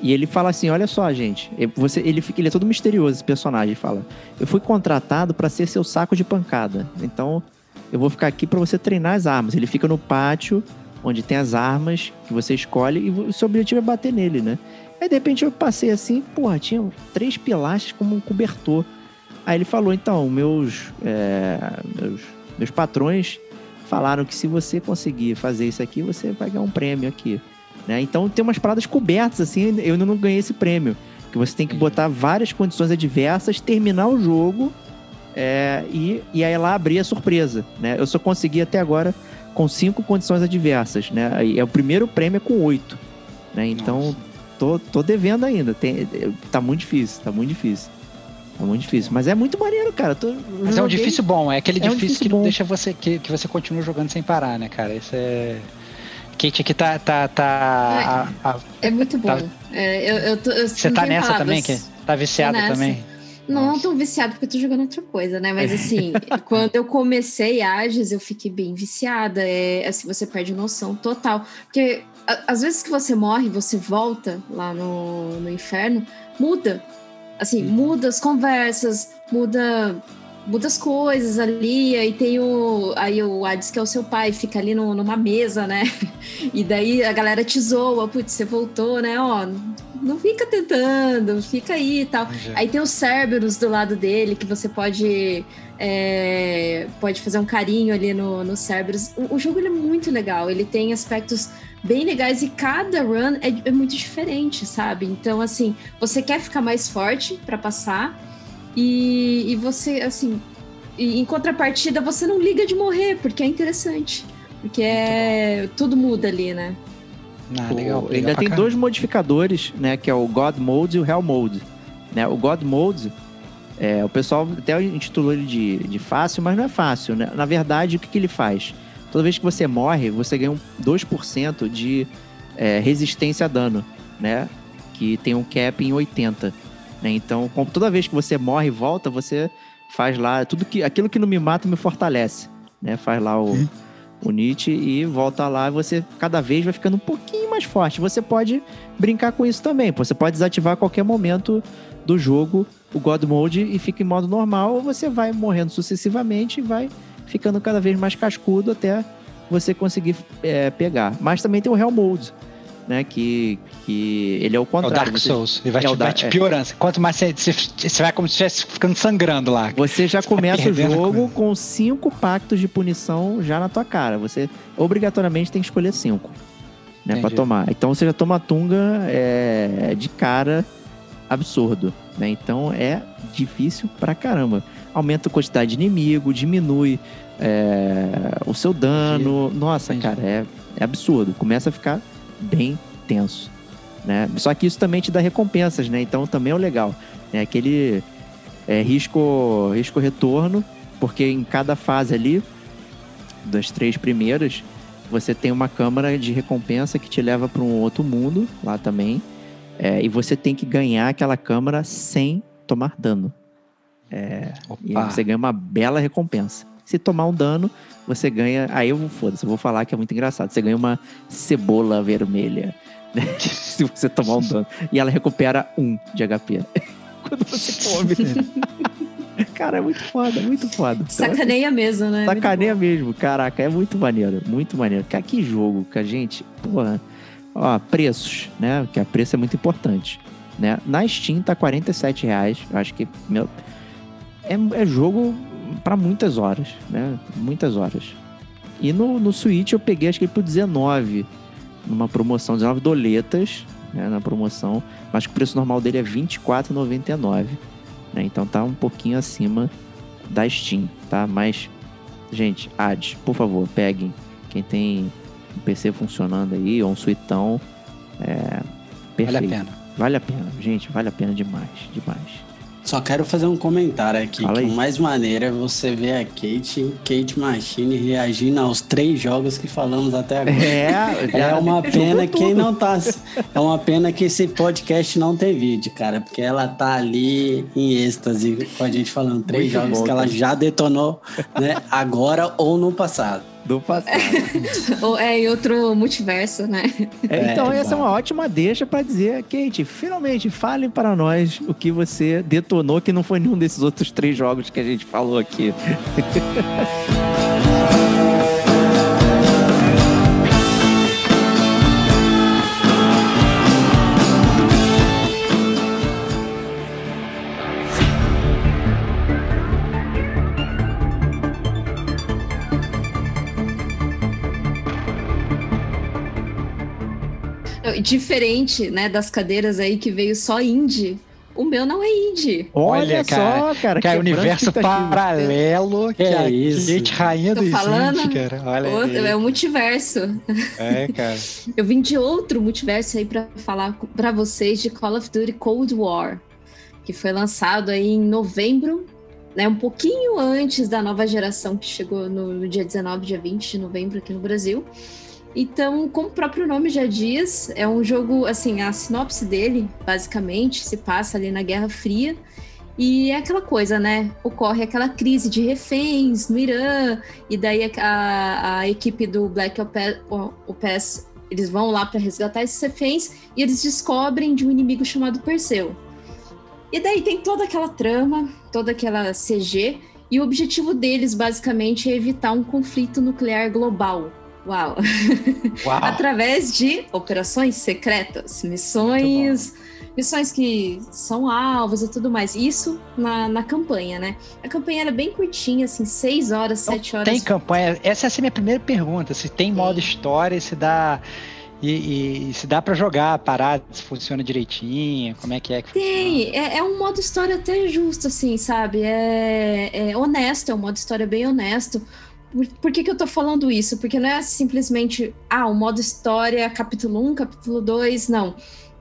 E ele fala assim: olha só, gente. Você, ele, fica- ele é todo misterioso, esse personagem. Fala: Eu fui contratado para ser seu saco de pancada. Então, eu vou ficar aqui para você treinar as armas. Ele fica no pátio, onde tem as armas que você escolhe, e o seu objetivo é bater nele, né? Aí, de repente, eu passei assim, porra, tinha três pilastras como um cobertor. Aí ele falou: então, meus, é, meus, meus patrões falaram que se você conseguir fazer isso aqui, você vai ganhar um prêmio aqui. Né? Então tem umas paradas cobertas, assim, eu não ganhei esse prêmio. Que você tem que botar várias condições adversas, terminar o jogo é, e, e aí lá abrir a surpresa. Né? Eu só consegui até agora com cinco condições adversas. Né? Aí, é o primeiro prêmio é com oito. Né? Então Nossa. tô, tô devendo ainda. Tem, tá muito difícil, tá muito difícil. Tá muito difícil. Mas é muito maneiro, cara. Tô, Mas é um joguei- difícil bom, é aquele É um difícil, difícil que não bom. deixa você que, que você continua jogando sem parar, né, cara? Isso é. Kate aqui tá. tá, tá a- a- É muito bom. Tá. É, eu, eu tô, eu você tá nessa palavras. também, que tá viciada nessa. também? Não, Nossa. não tô viciado porque eu tô jogando outra coisa, né? Mas assim, quando eu comecei Ages, eu fiquei bem viciada. É, assim, você perde noção total. Porque às vezes que você morre, você volta lá no, no inferno, muda. Assim, Uhum. muda as conversas, muda, muda as coisas ali. Aí tem o. Aí o Hades, que é o seu pai, fica ali no- numa mesa, né? E daí a galera te zoa, putz, você voltou, né? Ó, não fica tentando, fica aí e tal. Aí tem os Cerberus do lado dele, que você pode é, pode fazer um carinho ali no, no Cerberus. O, o jogo ele é muito legal, ele tem aspectos bem legais e cada run é, é muito diferente, sabe? Então, assim, você quer ficar mais forte pra passar e, e você, assim, e em contrapartida, você não liga de morrer, porque é interessante. Porque é, tudo muda ali, né? Ah, legal, legal ainda tem dois modificadores, né? Que é o God Mode e o Hell Mode. Né? O God Mode, é, o pessoal até intitulou ele de, de fácil, mas não é fácil, né? Na verdade, o que, que ele faz? Toda vez que você morre, você ganha um 2% de é, resistência a dano, né? Que tem um cap em 80. Né? Então, toda vez que você morre e volta, você faz lá tudo que aquilo que não me mata me fortalece, né? Faz lá o, o Nietzsche e volta lá e você cada vez vai ficando um pouquinho mais forte. Você pode brincar com isso também. Você pode desativar a qualquer momento do jogo o God Mode e fica em modo normal, ou você vai morrendo sucessivamente e vai ficando cada vez mais cascudo até você conseguir é, pegar. Mas também tem o Hell Mode, né? Que, que ele é o É o contrário. Dark Você- Souls. Ele vai, É o te, vai te é. piorando. Quanto mais você, você, vai como se estivesse ficando sangrando lá. Você já Você começa o jogo com cinco pactos de punição já na tua cara. Você obrigatoriamente tem que escolher cinco, né, para Entendi. tomar. Então você já toma tunga é, de cara absurdo, né? Então é difícil pra caramba. Aumenta a quantidade de inimigo, diminui é, o seu dano. Nossa, Entendi. cara, é, é absurdo. Começa a ficar bem tenso, né? Só que isso também te dá recompensas, né? Então também é o legal. É aquele é, risco, risco retorno, porque em cada fase ali, das três primeiras, você tem uma câmara de recompensa que te leva para um outro mundo lá também. É, e você tem que ganhar aquela câmara sem tomar dano. E aí Opa. você ganha uma bela recompensa. Se tomar um dano, você ganha. Aí eu vou, foda-se, eu vou falar que é muito engraçado. Você ganha uma cebola vermelha. né? Se você tomar um dano. E ela recupera um de HP. Quando você come. Cara, é muito foda, muito foda. Então, Sacaneia mesmo, né? Muito Sacaneia mesmo, caraca, é muito maneiro, muito maneiro. Cara, que jogo que a gente, porra, ó, preços, né? Que a preço é muito importante, né? Na Steam tá 47 reais, eu acho que, meu, é, é jogo pra muitas horas, né? Muitas horas. E no, no Switch eu peguei acho que por 19, numa promoção, 19 doletas, né, na promoção, mas que o preço normal dele é R$ 24,99, né? Então tá um pouquinho acima da Steam, tá? Mas, gente, ads, por favor, peguem. Quem tem um PC funcionando aí, ou um suitão, é perfeito. Vale a pena. Vale a pena, gente, vale a pena demais, demais. Só quero fazer um comentário aqui. Fala que aí. mais maneiro é você ver a Kate, Kate Machine reagindo aos três jogos que falamos até agora. É, É uma pena quem não tá. É uma pena que esse podcast não tem vídeo, cara. Porque ela tá ali em êxtase com a gente falando três Muito jogos bom, que ela cara. já detonou, né? Agora ou no passado. Do passado. Ou é em outro multiverso, né? É, então, É, essa é uma ótima deixa pra dizer, Kate, finalmente fale para nós o que você detonou, que não foi nenhum desses outros três jogos que a gente falou aqui. Diferente, né, das cadeiras aí que veio só indie. O meu não é indie. Olha, Olha, só, cara. Que é quebrando universo expectativa. paralelo, que Que é a isso? Kate rainha Tô dos falando. indie, cara. Olha Outro- aí. é o multiverso. É, cara. Eu vim de outro multiverso aí pra falar pra vocês de Call of Duty Cold War, que foi lançado aí em novembro, né, um pouquinho antes da nova geração que chegou no, no dia 19, dia 20 de novembro aqui no Brasil. Então, como o próprio nome já diz, é um jogo, assim, a sinopse dele, basicamente, se passa ali na Guerra Fria. E é aquela coisa, né? Ocorre aquela crise de reféns no Irã, e daí a, a equipe do Black Ops, eles vão lá para resgatar esses reféns, e eles descobrem de um inimigo chamado Perseu. E daí tem toda aquela trama, toda aquela CG, e o objetivo deles, basicamente, é evitar um conflito nuclear global. Uau! Uau. através de operações secretas, missões, missões que são alvos e tudo mais. Isso na, na campanha, né? A campanha era bem curtinha, assim, seis horas, Não sete horas. Tem campanha. Essa é a minha primeira pergunta. Se tem modo história, se dá. E, e- se dá pra jogar, parar, se funciona direitinho, como é que é que Tem, é, é um modo história até justo, assim, sabe? É, é honesto, é um modo história bem honesto. Por, por que, que eu tô falando isso? Porque não é simplesmente, ah, o modo história, capítulo 1, capítulo 2, não.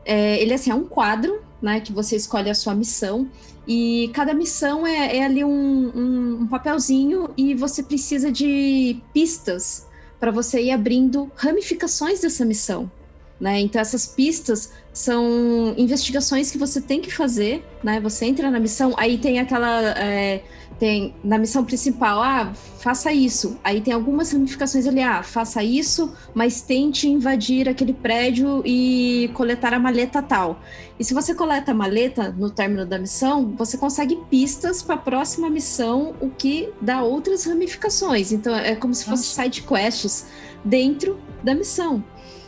É, ele assim, é um quadro, né, que você escolhe a sua missão, e cada missão é, é ali um, um- um papelzinho e você precisa de pistas para você ir abrindo ramificações dessa missão. Né? Então, essas pistas são investigações que você tem que fazer, né? Você entra na missão, aí tem aquela. é, tem na missão principal, ah, faça isso. Aí tem algumas ramificações ali, ah, faça isso, mas tente invadir aquele prédio e coletar a maleta tal. E se você coleta a maleta no término da missão, você consegue pistas para a próxima missão, o que dá outras ramificações. Então é como se fosse side quests dentro da missão.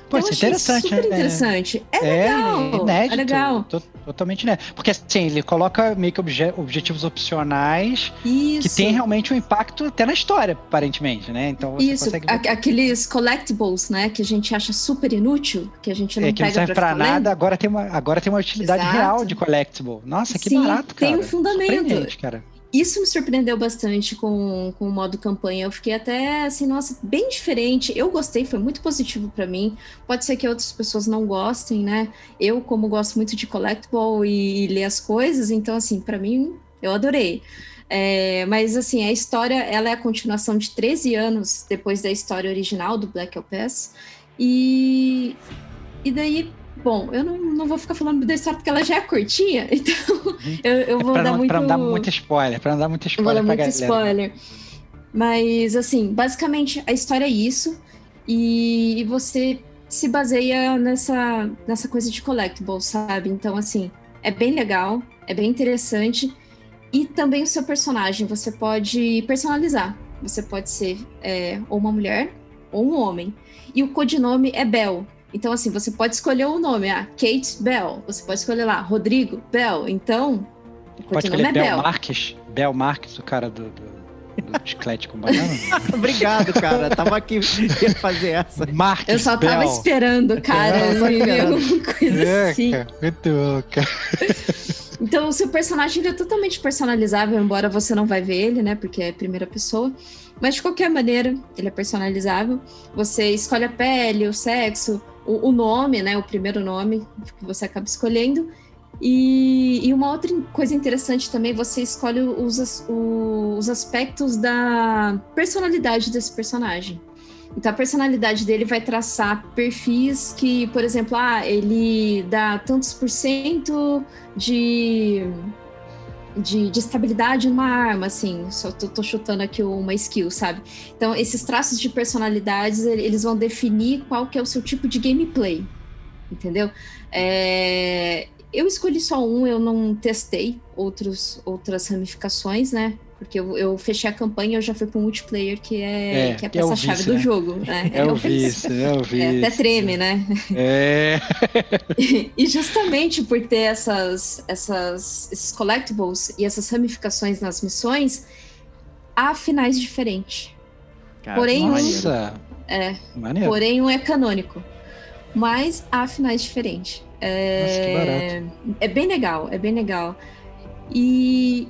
Pô, isso é interessante, Super né? interessante. É, É, legal. inédito. É legal. to- Totalmente inédito. Porque assim, ele coloca meio que obje- objetivos opcionais Isso. que tem realmente um impacto até na história, aparentemente, né? Então você Isso, consegue. aqueles collectibles, né, que a gente acha super inútil, que a gente não É, que não pega serve pra lendo. nada, agora tem, uma, agora tem uma utilidade Exato. real de collectible. Nossa, que Sim, barato, cara. tem um fundamento. Cara. Isso me surpreendeu bastante com, com o modo campanha. Eu fiquei até assim, nossa, bem diferente. Eu gostei, foi muito positivo pra mim. Pode ser que outras pessoas não gostem, né? Eu, como gosto muito de collectible e, e ler as coisas, então, assim, pra mim, eu adorei. É, mas, assim, a história, ela é a continuação de 13 anos depois da história original do Black Ops. E, e daí, bom, eu não, não vou ficar falando da história porque ela já é curtinha, então eu, eu É vou pra, dar não, muito... pra não dar muito spoiler, pra não dar muito Eu vou spoiler dar muito galera. spoiler. Mas, assim, basicamente a história é isso. E, e você se baseia nessa, nessa coisa de collectibles, sabe? Então, assim, é bem legal, é bem interessante. E também o seu personagem, você pode personalizar. Você pode ser é, ou uma mulher ou um homem. E o codinome é Bell. Então, assim, você pode escolher o nome, ah, Kate Bell. Você pode escolher lá, Rodrigo Bell. Então, Pode escolher é Bel Bell. Marques. Bel Marques, o cara do, do, do chiclete com banana? Obrigado, cara. Tava aqui ia fazer essa. Marcos Eu só tava Bell. esperando, cara. É, eu sacanagem. alguma coisa É, assim. cara, muito bom, cara. Então, o seu personagem ele é totalmente personalizável, embora você não vai ver ele, né? Porque é primeira pessoa. Mas de qualquer maneira, ele é personalizável. Você escolhe a pele, o sexo, o, o nome, né? O primeiro nome que você acaba escolhendo. E, e uma outra coisa interessante também, você escolhe os, os aspectos da personalidade desse personagem. Então a personalidade dele vai traçar perfis que, por exemplo, ah, ele dá tantos por cento de, de, de estabilidade numa arma, assim, só tô, tô chutando aqui uma skill, sabe? Então esses traços de personalidades, ele- eles vão definir qual que é o seu tipo de gameplay, entendeu? É, eu escolhi só um, eu não testei outros, outras ramificações, né? Porque eu, eu fechei a campanha, eu já fui pro multiplayer, que é, É, que é a que é peça-chave do né? jogo. Né? É o o vício, é o vício. É, até treme, né? É. E justamente por ter essas, essas, esses collectibles e essas ramificações nas missões, há finais diferentes. Cara, Porém. Nossa. É. Maneiro. Porém, um é canônico. Mas há finais diferentes. Nossa, que É, é bem legal, é bem legal. E,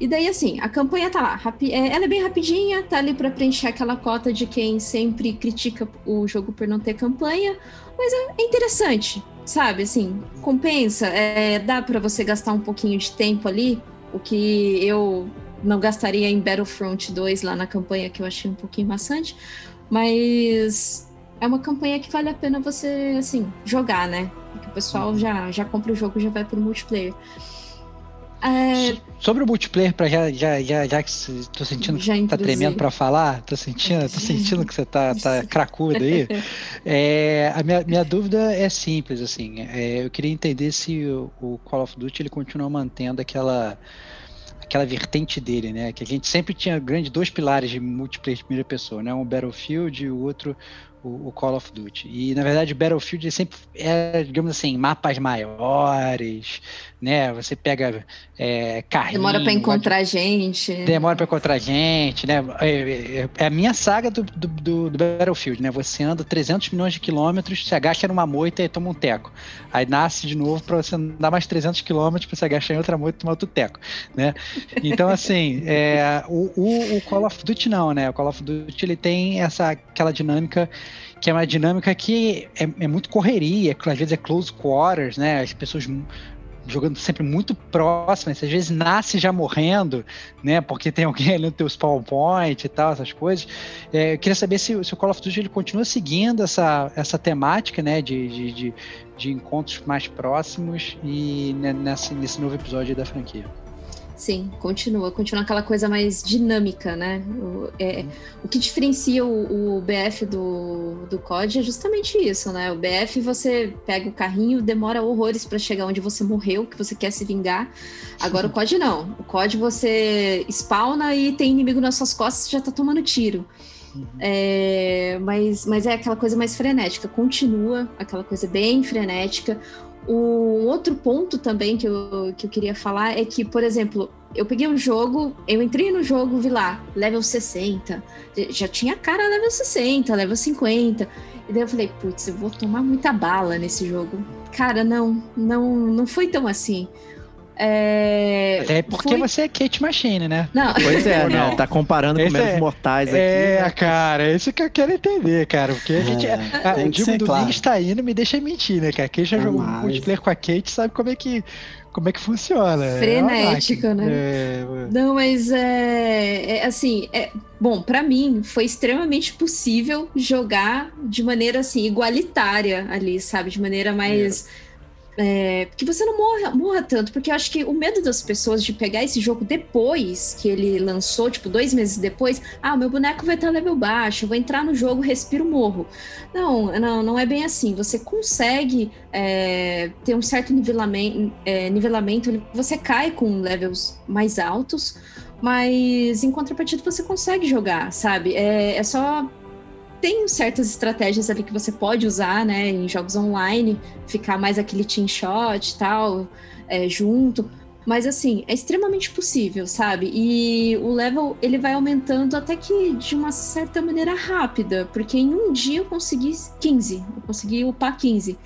e daí, assim, a campanha tá lá. é, ela é bem rapidinha, tá ali pra preencher aquela cota de quem sempre critica o jogo por não ter campanha. Mas é, é interessante, sabe? Assim, compensa. é, dá pra você gastar um pouquinho de tempo ali, o que eu não gastaria em Battlefront 2 lá na campanha, que eu achei um pouquinho maçante. Mas é uma campanha que vale a pena você, assim, jogar, né? Porque o pessoal já, já compra o jogo e já vai pro multiplayer. É, So- Sobre o multiplayer, pra já, já, já, já que tô sentindo que Já tá tremendo pra falar, tô sentindo, tô sentindo que você tá, tá cracudo aí. É, a minha, minha dúvida é simples, assim. é, eu queria entender se o, o Call of Duty ele continua mantendo aquela aquela vertente dele, né? Que a gente sempre tinha grande dois pilares de multiplayer de primeira pessoa, né? Um Battlefield e o outro o, Call of Duty. E na verdade o Battlefield sempre é, digamos assim, mapas maiores, né? Você pega é, carrinho, demora de- encontrar gente. Demora pra encontrar gente, né? É, é- é a minha saga do, do, do- Battlefield, né? Você anda 300 milhões de quilômetros, se agacha numa moita e toma um teco. Aí nasce de novo pra você andar mais 300 quilômetros pra se agachar em outra moita e tomar outro teco, né? Então, assim, é, o, o, o Call of Duty não, né? O Call of Duty ele tem essa, aquela dinâmica que é uma dinâmica que é, é muito correria, que às vezes é close quarters, né? As pessoas jogando sempre muito próximas, às vezes nasce já morrendo, né? Porque tem alguém ali no teu spawn point e tal, essas coisas. É, eu queria saber se, se o Call of Duty ele continua seguindo essa, essa temática, né? De, de, de, de encontros mais próximos e né, nesse, nesse novo episódio da franquia. Sim, continua. Continua aquela coisa mais dinâmica, né? O, é, o que diferencia o, o BF do, do COD é justamente isso, né? O BF você pega o carrinho, demora horrores pra chegar onde você morreu, que você quer se vingar. Agora o COD não. O COD você spawna e tem inimigo nas suas costas e já tá tomando tiro. É, mas, mas é aquela coisa mais frenética, continua aquela coisa bem frenética. O outro ponto também que eu, que eu queria falar é que, por exemplo, eu peguei um jogo, eu entrei no jogo, vi lá, level 60, já tinha cara level 60, level 50. E daí eu falei, putz, eu vou tomar muita bala nesse jogo. Cara, não, não, não foi tão assim. É, Até porque foi- você é Kate Machine, né? Não, Pois é, né? não? Tá comparando com Esse meros é- mortais aqui. É, né? cara, é isso que eu quero entender, cara. Porque a gente. É, ah, tem o que Digo do claro. Link está indo, me deixa mentir, né, cara? Quem já jogou Jamais. multiplayer com a Kate sabe como é que, como é que funciona. É Frenético, máquina. né? É, Não, mas é, é assim, é, bom, pra mim foi extremamente possível jogar de maneira assim igualitária ali, sabe, de maneira mais é, que você não morra, morra tanto, porque eu acho que o medo das pessoas de pegar esse jogo depois que ele lançou, tipo, dois meses depois, ah, meu boneco vai estar level baixo, eu vou entrar no jogo, respiro, morro. Não, não, não é bem assim. Você consegue é, ter um certo nivelamento, é, nivelamento, você cai com levels mais altos, mas em contrapartida você consegue jogar, sabe? É, é só tem certas estratégias ali que você pode usar, né, em jogos online, ficar mais aquele team shot e tal, é, junto. Mas assim, é extremamente possível, sabe? E o level ele vai aumentando até que de uma certa maneira rápida, porque em um dia eu consegui 15, eu consegui upar 15.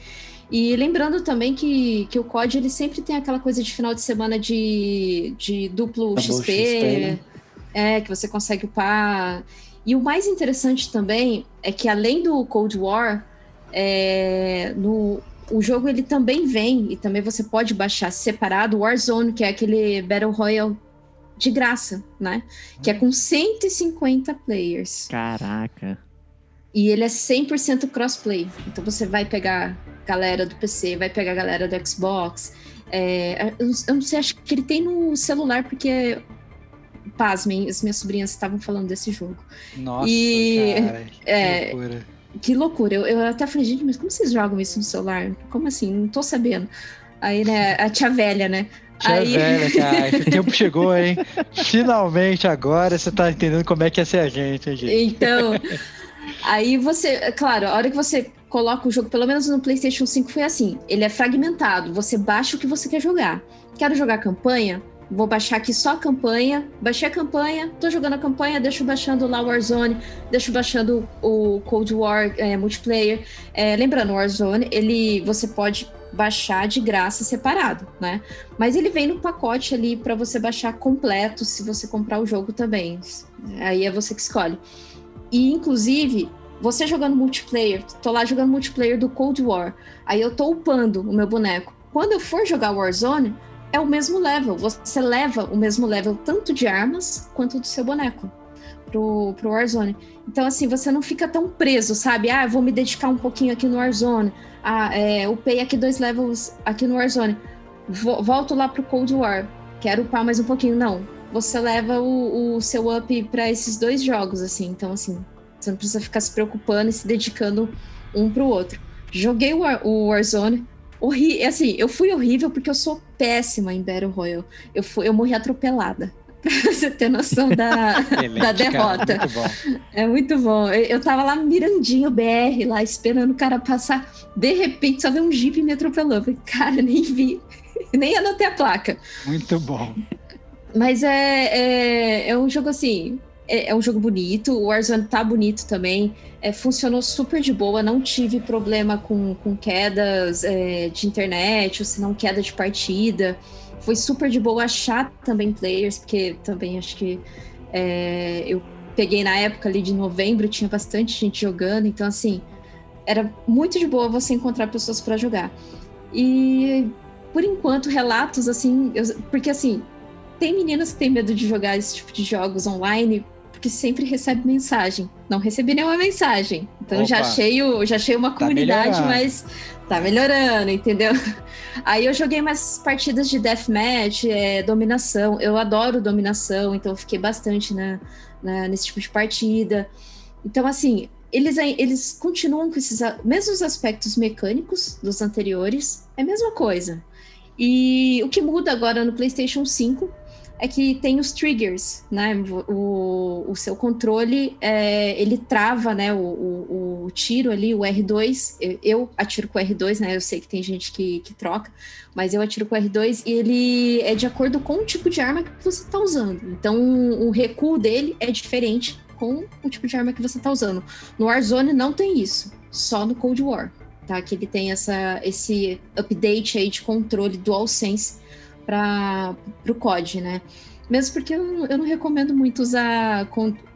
E lembrando também que, que o COD ele sempre tem aquela coisa de final de semana de, de duplo XP, XP, né? é, que você consegue upar. E o mais interessante também é que além do Cold War, é, no, o jogo ele também vem, e também você pode baixar separado, o Warzone, que é aquele Battle Royale de graça, né? Que é com 150 players. Caraca. E ele é 100% crossplay. Então você vai pegar galera do PC, vai pegar galera do Xbox. É, eu, eu não sei, acho que ele tem no celular, porque. Pasmem, as minhas sobrinhas estavam falando desse jogo. Nossa, E- cara, que é, loucura. Que loucura. Eu, eu até falei, gente, mas como vocês jogam isso no celular? Como assim? Não tô sabendo. Aí, né, a tia velha, né? Tia Aí- velha, cara, o tempo chegou, hein? Finalmente agora você tá entendendo como é que é ser a gente, hein, gente? Então, aí você, claro, a hora que você coloca o jogo, pelo menos no PlayStation 5 foi assim, ele é fragmentado, você baixa o que você quer jogar. Quero jogar campanha? Vou baixar aqui só a campanha, baixei a campanha, tô jogando a campanha, deixo baixando lá o Warzone, deixo baixando o Cold War é, multiplayer. É, lembrando, o Warzone, ele, você pode baixar de graça separado, né? Mas ele vem no pacote ali para você baixar completo se você comprar o jogo também. Aí é você que escolhe. E, inclusive, você jogando multiplayer, tô lá jogando multiplayer do Cold War, aí eu tô upando o meu boneco. Quando eu for jogar Warzone, é o mesmo level. Você leva o mesmo level tanto de armas quanto do seu boneco pro, pro Warzone. Então, assim, você não fica tão preso, sabe? Ah, vou me dedicar um pouquinho aqui no Warzone. Ah, é, upei aqui dois levels aqui no Warzone. Vo- volto lá pro Cold War. Quero upar mais um pouquinho. Não. Você leva o, o seu up para esses dois jogos, assim. Então, assim, você não precisa ficar se preocupando e se dedicando um pro outro. Joguei o, War- o Warzone. Horri assim, eu fui horrível porque eu sou péssima em Battle Royale. Eu, fui, eu morri atropelada. Pra você ter noção da, Excelente, da cara, derrota. muito bom. É muito bom. Eu, eu tava lá mirandinho BR, lá esperando o cara passar. De repente, só veio um jeep me atropelando. Eu falei, cara, nem vi. Nem anotei a placa. Muito bom. Mas é, é, é um jogo assim. É, é um jogo bonito. O Warzone tá bonito também. É, funcionou super de boa. Não tive problema com, com quedas é, de internet, ou se não queda de partida. Foi super de boa achar também players, porque também acho que é, eu peguei na época ali de novembro, tinha bastante gente jogando, então assim, era muito de boa você encontrar pessoas para jogar. E por enquanto, relatos assim, eu- porque assim, tem meninas que têm medo de jogar esse tipo de jogos online porque sempre recebe mensagem. Não recebi nenhuma mensagem. Então já Opa. achei, o- já achei uma Tá comunidade, melhorando. mas tá melhorando, entendeu? Aí eu joguei mais partidas de deathmatch, é, dominação. Eu adoro dominação, então eu fiquei bastante na, na- nesse tipo de partida. Então, assim, eles, eles continuam com esses mesmos aspectos mecânicos dos anteriores, é a mesma coisa. E o que muda agora no PlayStation 5 é que tem os triggers, né? O, o seu controle, é, ele trava, né? O, o, o tiro ali, o R2. Eu, eu atiro com o R2, né? Eu sei que tem gente que, que troca, mas eu atiro com o R2 e ele é de acordo com o tipo de arma que você está usando. Então, o recuo dele é diferente com o tipo de arma que você está usando. No Warzone não tem isso, só no Cold War, tá? Que ele tem essa, esse update aí de controle DualSense para o COD, né? Mesmo porque eu, eu não recomendo muito usar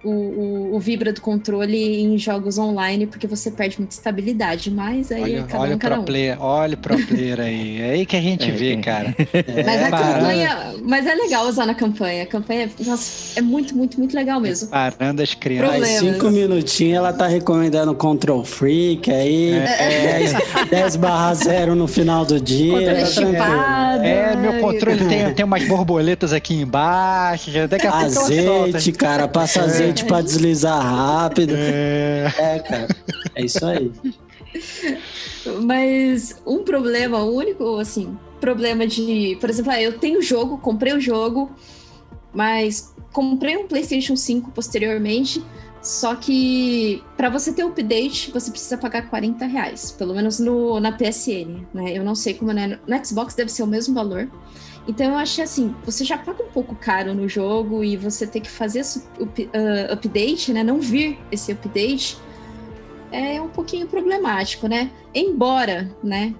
o, o, o vibra do controle em jogos online, porque você perde muita estabilidade. Mas aí é Olha, cada olha um, o cada pro um. player, olha o pro player aí. É aí que a gente É, vê, é. cara. Mas É, a parando. campanha. Mas é legal usar na campanha. A campanha, nossa, é muito, muito, muito legal mesmo. Parando as crianças. Problemas. cinco minutinhos, ela tá recomendando Control Freak aí, É. 10, 10 barra 0 no final do dia. Controle tá chipado. É, meu controle tem, tem umas borboletas aqui embaixo. já Daqui a. Azeite, cara, passa azeite pra deslizar rápido. É, É, cara, é isso aí. Mas um problema, único, assim, problema de. Por exemplo, ah, eu tenho o jogo, comprei o jogo, mas comprei um PlayStation 5 posteriormente. Só que para você ter o update, você precisa pagar 40 reais, pelo menos no, na PSN, né? Eu não sei como é. No Xbox deve ser o mesmo valor. Então eu achei assim, você já paga um pouco caro no jogo e você ter que fazer esse up- ah, update, né? Não vir esse update é um pouquinho problemático, né? Embora, né?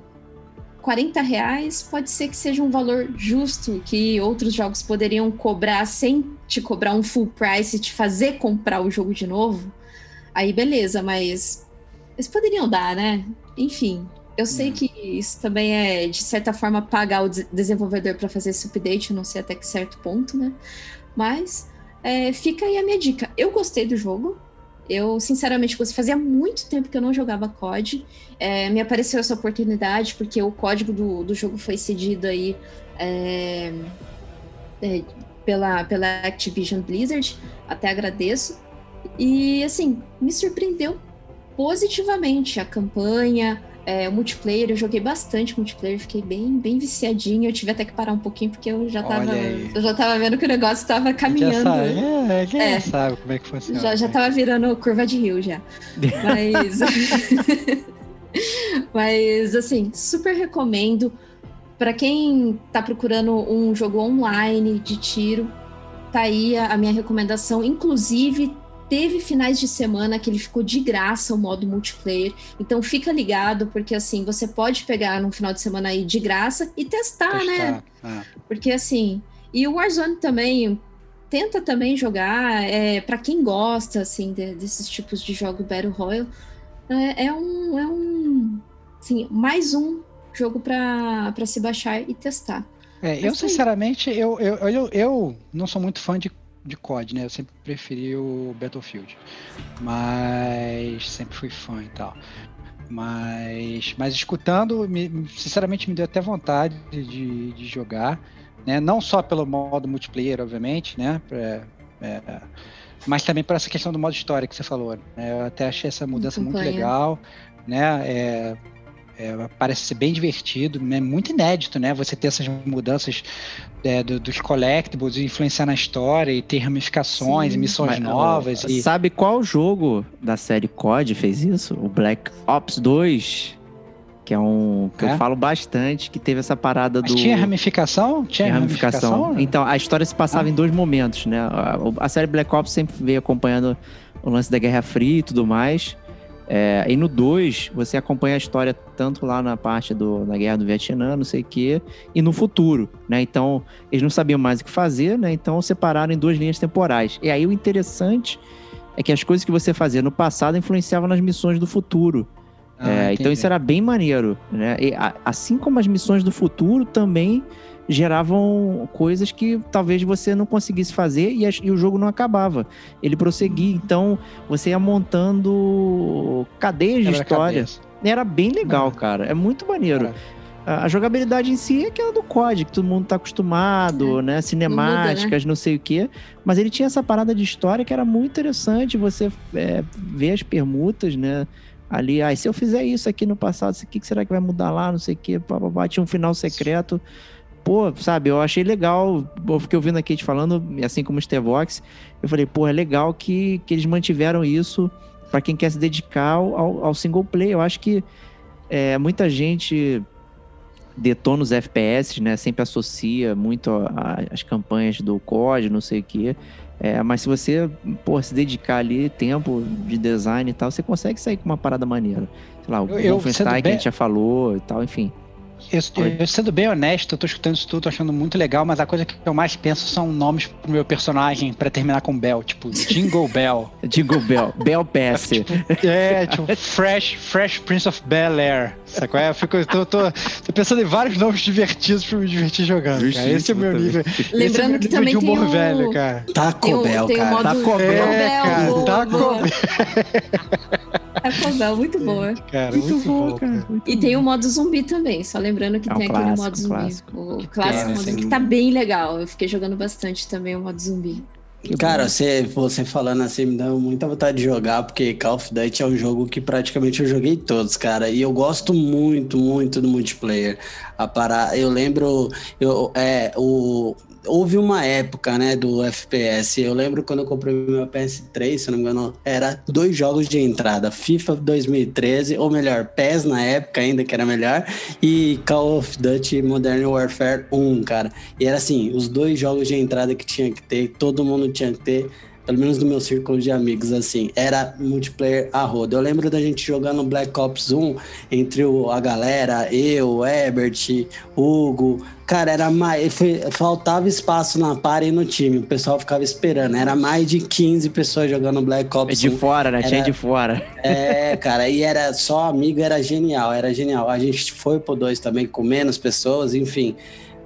40 reais pode ser que seja um valor justo que outros jogos poderiam cobrar sem te cobrar um full price e te fazer comprar o jogo de novo. Aí beleza, mas eles poderiam dar, né? Enfim, eu sei que isso também é, de certa forma, pagar o des- desenvolvedor para fazer esse update, eu não sei até que certo ponto, né? Mas é, fica aí a minha dica. Eu gostei do jogo. Eu, sinceramente, gostei. Fazia muito tempo que eu não jogava COD. É, me apareceu essa oportunidade, porque o código do, do jogo foi cedido aí é, é, pela, pela Activision Blizzard. Até agradeço. E, assim, me surpreendeu positivamente a campanha, é, o multiplayer. Eu joguei bastante multiplayer, fiquei bem, bem viciadinha. Eu tive até que parar um pouquinho, porque eu já tava, eu já tava vendo que o negócio tava Já caminhando. sabe, é, já É. sabe como é que funciona. Já, já tava virando curva de rio já. Mas. Mas, assim, super recomendo. Pra quem tá procurando um jogo online de tiro, tá aí a minha recomendação. Inclusive, teve finais de semana que ele ficou de graça o modo multiplayer. Então fica ligado, porque assim, você pode pegar num final de semana aí de graça e testar, né? Testar, é. Porque assim, e o Warzone também tenta também jogar, é, para quem gosta assim de- desses tipos de jogo Battle Royale, é, é um é um assim, mais um jogo para se baixar e testar. É, eu Mas sinceramente, eu, eu, eu, eu não sou muito fã de, de COD, né? Eu sempre preferi o Battlefield. Mas sempre fui fã e tal. Mas, mas escutando, me- sinceramente me deu até vontade de, de jogar. Né? Não só pelo modo multiplayer, obviamente, né? Pra- é, mas também por essa questão do modo história que você falou. né? Eu até achei essa mudança muito campanha. legal. Né? É, é, parece ser bem divertido, né? muito inédito, né? Você ter essas mudanças é, do- dos collectibles influenciar na história e ter ramificações Sim. e missões Mas, novas. ó, E... Sabe qual jogo da série COD fez isso? O Black Ops 2. Que é um. que É? eu falo bastante, que teve essa parada Mas do. tinha ramificação? Tinha Tem ramificação? ramificação. Então, a história se passava Ah. em dois momentos, né? A, a série Black Ops sempre veio acompanhando o lance da Guerra Fria e tudo mais. É, e no 2, você acompanha a história tanto lá na parte do, da Guerra do Vietnã, não sei o quê, e no futuro, né? Então, eles não sabiam mais o que fazer, né? Então, separaram em duas linhas temporais. E aí, o interessante é que as coisas que você fazia no passado influenciavam nas missões do futuro. Ah, É, então isso era bem maneiro, né? E a- assim como as missões do futuro também geravam coisas que talvez você não conseguisse fazer e, e o jogo não acabava. Ele prosseguia, então você ia montando cadeias de história. Era bem legal, Uhum. cara. É muito maneiro. Cara, A jogabilidade em si é aquela do COD, que todo mundo tá acostumado, né? Cinemáticas, não, sei o quê. Mas ele tinha essa parada de história que era muito interessante você é, ver as permutas, né? Ali, ah, se eu fizer isso aqui no passado, o que será que vai mudar lá? Não sei o quê. Pá, pá, pá, tinha um final secreto. Pô, sabe, eu achei legal. Eu fiquei ouvindo a Kate falando, assim como o Stevox. Eu falei, pô, é legal que, que eles mantiveram isso pra quem quer se dedicar ao, ao- single player. Eu acho que é, muita gente detona os FPS, né? Sempre associa muito a- as campanhas do COD, não sei o quê. É, mas se você, pô, se dedicar ali tempo de design e tal, você consegue sair com uma parada maneira. Sei lá, o Eu- Wolfenstein que a gente já falou e tal, enfim. Eu, eu, sendo bem honesto, eu tô escutando isso tudo, tô achando muito legal, mas a coisa que eu mais penso são nomes pro meu personagem pra terminar com Bell, tipo Jingle Bell. Jingle Bell, Bell Pass. É, tipo, Fresh, Fresh Prince of Bel Air. Qual é? Eu fico, eu tô, tô, tô pensando em vários nomes divertidos pra me divertir jogando. Cara. Esse é o meu nível. esse é Lembrando meu que nível também de humor tem o- velho, cara. Taco Tem Bell, tem cara. modo Taco Bell. É, Taco. Bell. Taco Bell, muito boa. Cara, muito, bom, cara. muito E tem o modo zumbi também, só lembrando que É um tem aquele clássico, modo um zumbi. clássico. O Que clássico tem, modo né? que tá bem legal. Eu fiquei jogando bastante também o modo zumbi. Que Cara, bom. você, você falando assim me deu muita vontade de jogar, porque Call of Duty é um jogo que praticamente eu joguei todos, cara. E eu gosto muito, muito do multiplayer. A parar, eu lembro, eu, é, o, houve uma época, né, do FPS. Eu lembro quando eu comprei meu PS3, se não me engano, era dois jogos de entrada: FIFA 2013, ou melhor, PES na época ainda, que era melhor, e Call of Duty Modern Warfare 1, cara. E era assim, os dois jogos de entrada que tinha que ter, todo mundo tinha que ter pelo menos no meu círculo de amigos, assim, era multiplayer a roda. Eu lembro da gente jogando Black Ops 1 entre o, a galera, eu, Herbert, Hugo. Cara, era mais. Foi, faltava espaço na par e no time. O pessoal ficava esperando. Era mais de 15 pessoas jogando Black Ops É de 1. fora, né? Era- Tinha de fora. É, cara, e era só amigo, era genial, era genial. A gente foi pro dois também com menos pessoas, enfim.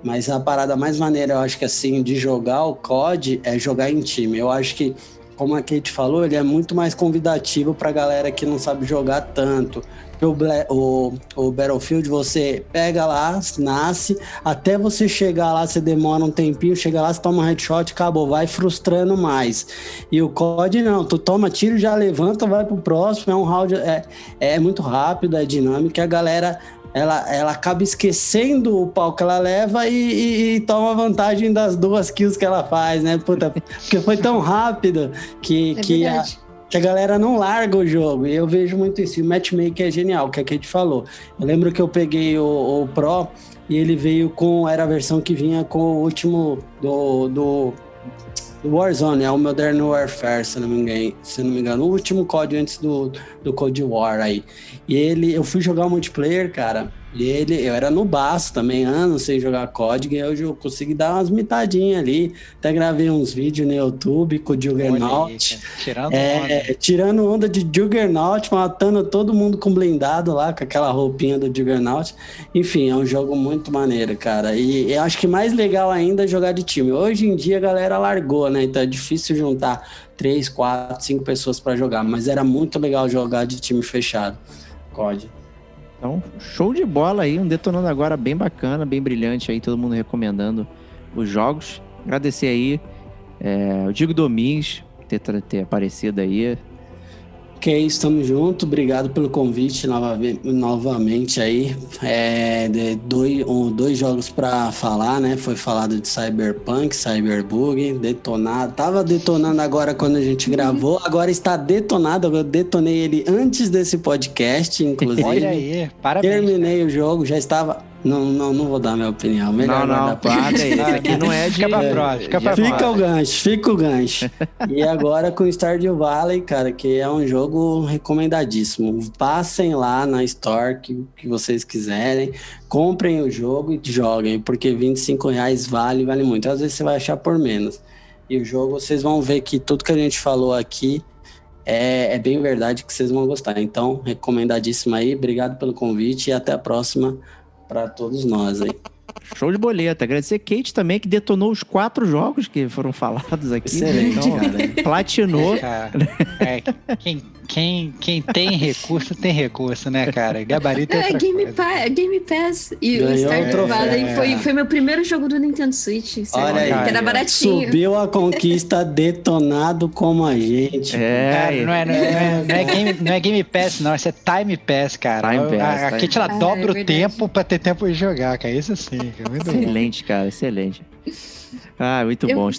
Mas a parada mais maneira, eu acho que assim, de jogar o COD é jogar em time. Eu acho que, como a Kate falou, ele é muito mais convidativo pra galera que não sabe jogar tanto. O, o, Battlefield, você pega lá, nasce, até você chegar lá, você demora um tempinho, chega lá, você toma um headshot, acabou, vai frustrando mais. E o COD não, tu toma tiro, já levanta, vai pro próximo, é um round, é, é muito rápido, é dinâmico, a galera ela, ela acaba esquecendo o pau que ela leva e, e- e toma vantagem das duas kills que ela faz, né? Puta, porque foi tão rápido que, É que, a, que a galera não larga o jogo. E eu vejo muito isso. E o matchmaking é genial, que é o que a gente falou. Eu lembro que eu peguei o, o Pro e ele veio com. Era a versão que vinha com o último do do Warzone, é o Modern Warfare, se não me engano, se não me engano, o último código antes do, do Cold War aí. E ele, eu fui jogar o multiplayer, cara, e ele, eu era no baço também, anos sem jogar código, e hoje eu consegui dar umas mitadinhas ali, até gravei uns vídeos no YouTube com o Juggernaut, cara, tirando onda. é, tirando onda de Juggernaut, matando todo mundo com blindado lá, com aquela roupinha do Juggernaut. Enfim, é um jogo muito maneiro, cara. E eu acho que mais legal ainda é jogar de time. Hoje em dia a galera largou, né? Então é difícil juntar três, quatro, cinco pessoas pra jogar. Mas era muito legal jogar de time fechado. COD. Então, show de bola aí, um detonando agora bem bacana, bem brilhante aí, todo mundo recomendando os jogos. Agradecer aí é, o Diego Domingues ter, ter aparecido aí. Ok, estamos juntos. Obrigado pelo convite novamente, novamente aí. É, dois, um- dois jogos para falar, né? Foi falado de Cyberpunk, Cyberbug, detonado. Tava detonando agora quando a gente gravou, agora está detonado. Eu detonei ele antes desse podcast, inclusive. Olha aí, parabéns. Terminei o jogo, já estava. Não, não, não vou dar minha opinião. Melhor não, não, guarda aí. Esse aqui não é de. Fica pra próxima, fica pra Fica o gancho, fica o gancho. e agora com Stardew Valley, cara, que é um jogo recomendadíssimo. Passem lá na Store que, que vocês quiserem, comprem o jogo e joguem, porque 25 reais vale, vale muito. Às vezes você vai achar por menos. E o jogo, vocês vão ver que tudo que a gente falou aqui é, é bem verdade que vocês vão gostar. Então, recomendadíssimo aí. Obrigado pelo convite e até a próxima para todos nós aí. Show de boleta. Agradecer a Kate também, que detonou os quatro jogos que foram falados aqui. Excelente, Então, cara. Platinou. Cara, é, quem, quem, quem tem recurso, tem recurso, né, cara? Gabarito é É, Game, coisa. Pa- Game Pass e Ganhou o Stardew. Valley foi, foi meu primeiro jogo do Nintendo Switch. Olha aí. que era baratinho. Subiu a conquista detonado como a gente. É, Cara, não é, não, é, não, é game, não é Game Pass, não. Isso é Time Pass, cara. Time Pass, a, a Time Kate, ela Pass. dobra Ah, é o verdade. tempo pra ter tempo de jogar, cara. Isso sim, Muito bom. excelente, cara, excelente. Ah, muito Eu- bom.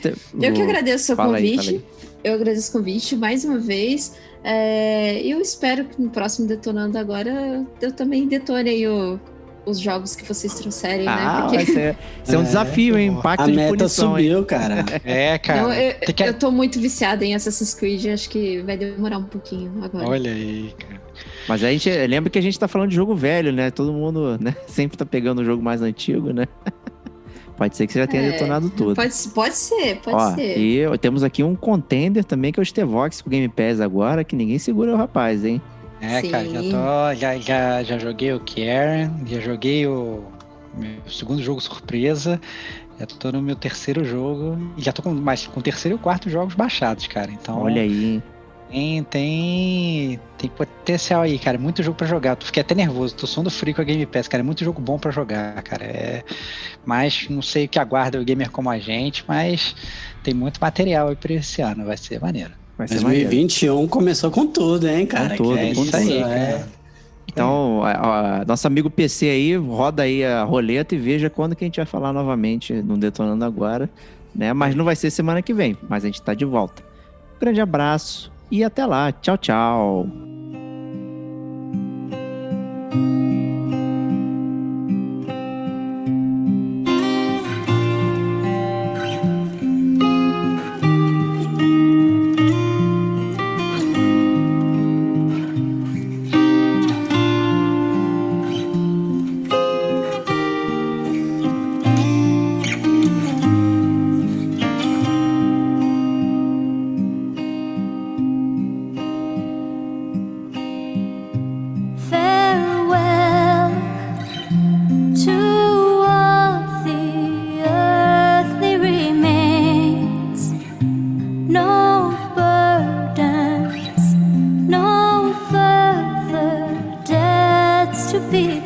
Eu que agradeço o seu Fala aí, convite. fala eu agradeço o convite mais uma vez. É, eu espero que no próximo Detonando Agora eu também detone aí o- os jogos que vocês trouxerem, né? Ah, Porque vai ser, isso é um É, desafio, hein? Impacto A de meta punição, hein? subiu, cara. É, cara. não, eu, que- eu tô muito viciada em Assassin's Creed, acho que vai demorar um pouquinho agora. Olha aí, cara. Mas a gente lembra que a gente tá falando de jogo velho, né? Todo mundo né, sempre tá pegando o jogo mais antigo, né? Pode ser que você já tenha É, detonado tudo. Pode, pode ser, pode Ó, ser. e temos aqui um contender também, que é o Stevox com Game Pass agora, que ninguém segura o rapaz, hein? É, Sim. cara, já tô. Já, já, já joguei o Karen, já joguei o meu segundo jogo surpresa. Já tô no meu terceiro jogo. E já tô com mais com o terceiro e o quarto jogos baixados, cara. Então. Olha aí, hein? Tem, tem, tem potencial aí, cara. Muito jogo pra jogar. Tu fiquei até nervoso. Tô sondo frio com a Game Pass, cara. É muito jogo bom pra jogar, cara. É... Mas não sei o que aguarda o gamer como a gente, mas tem muito material aí pra esse ano. Vai ser maneiro. Vai ser maneiro. 2021 começou com tudo, hein, cara? Com tudo, é com isso, tudo. é. Então, a- a- nosso amigo PC aí, roda aí a roleta e veja quando que a gente vai falar novamente no Detonando Agora, né? Mas não vai ser semana que vem, mas a gente tá de volta. Grande abraço e até lá. Tchau, tchau. To be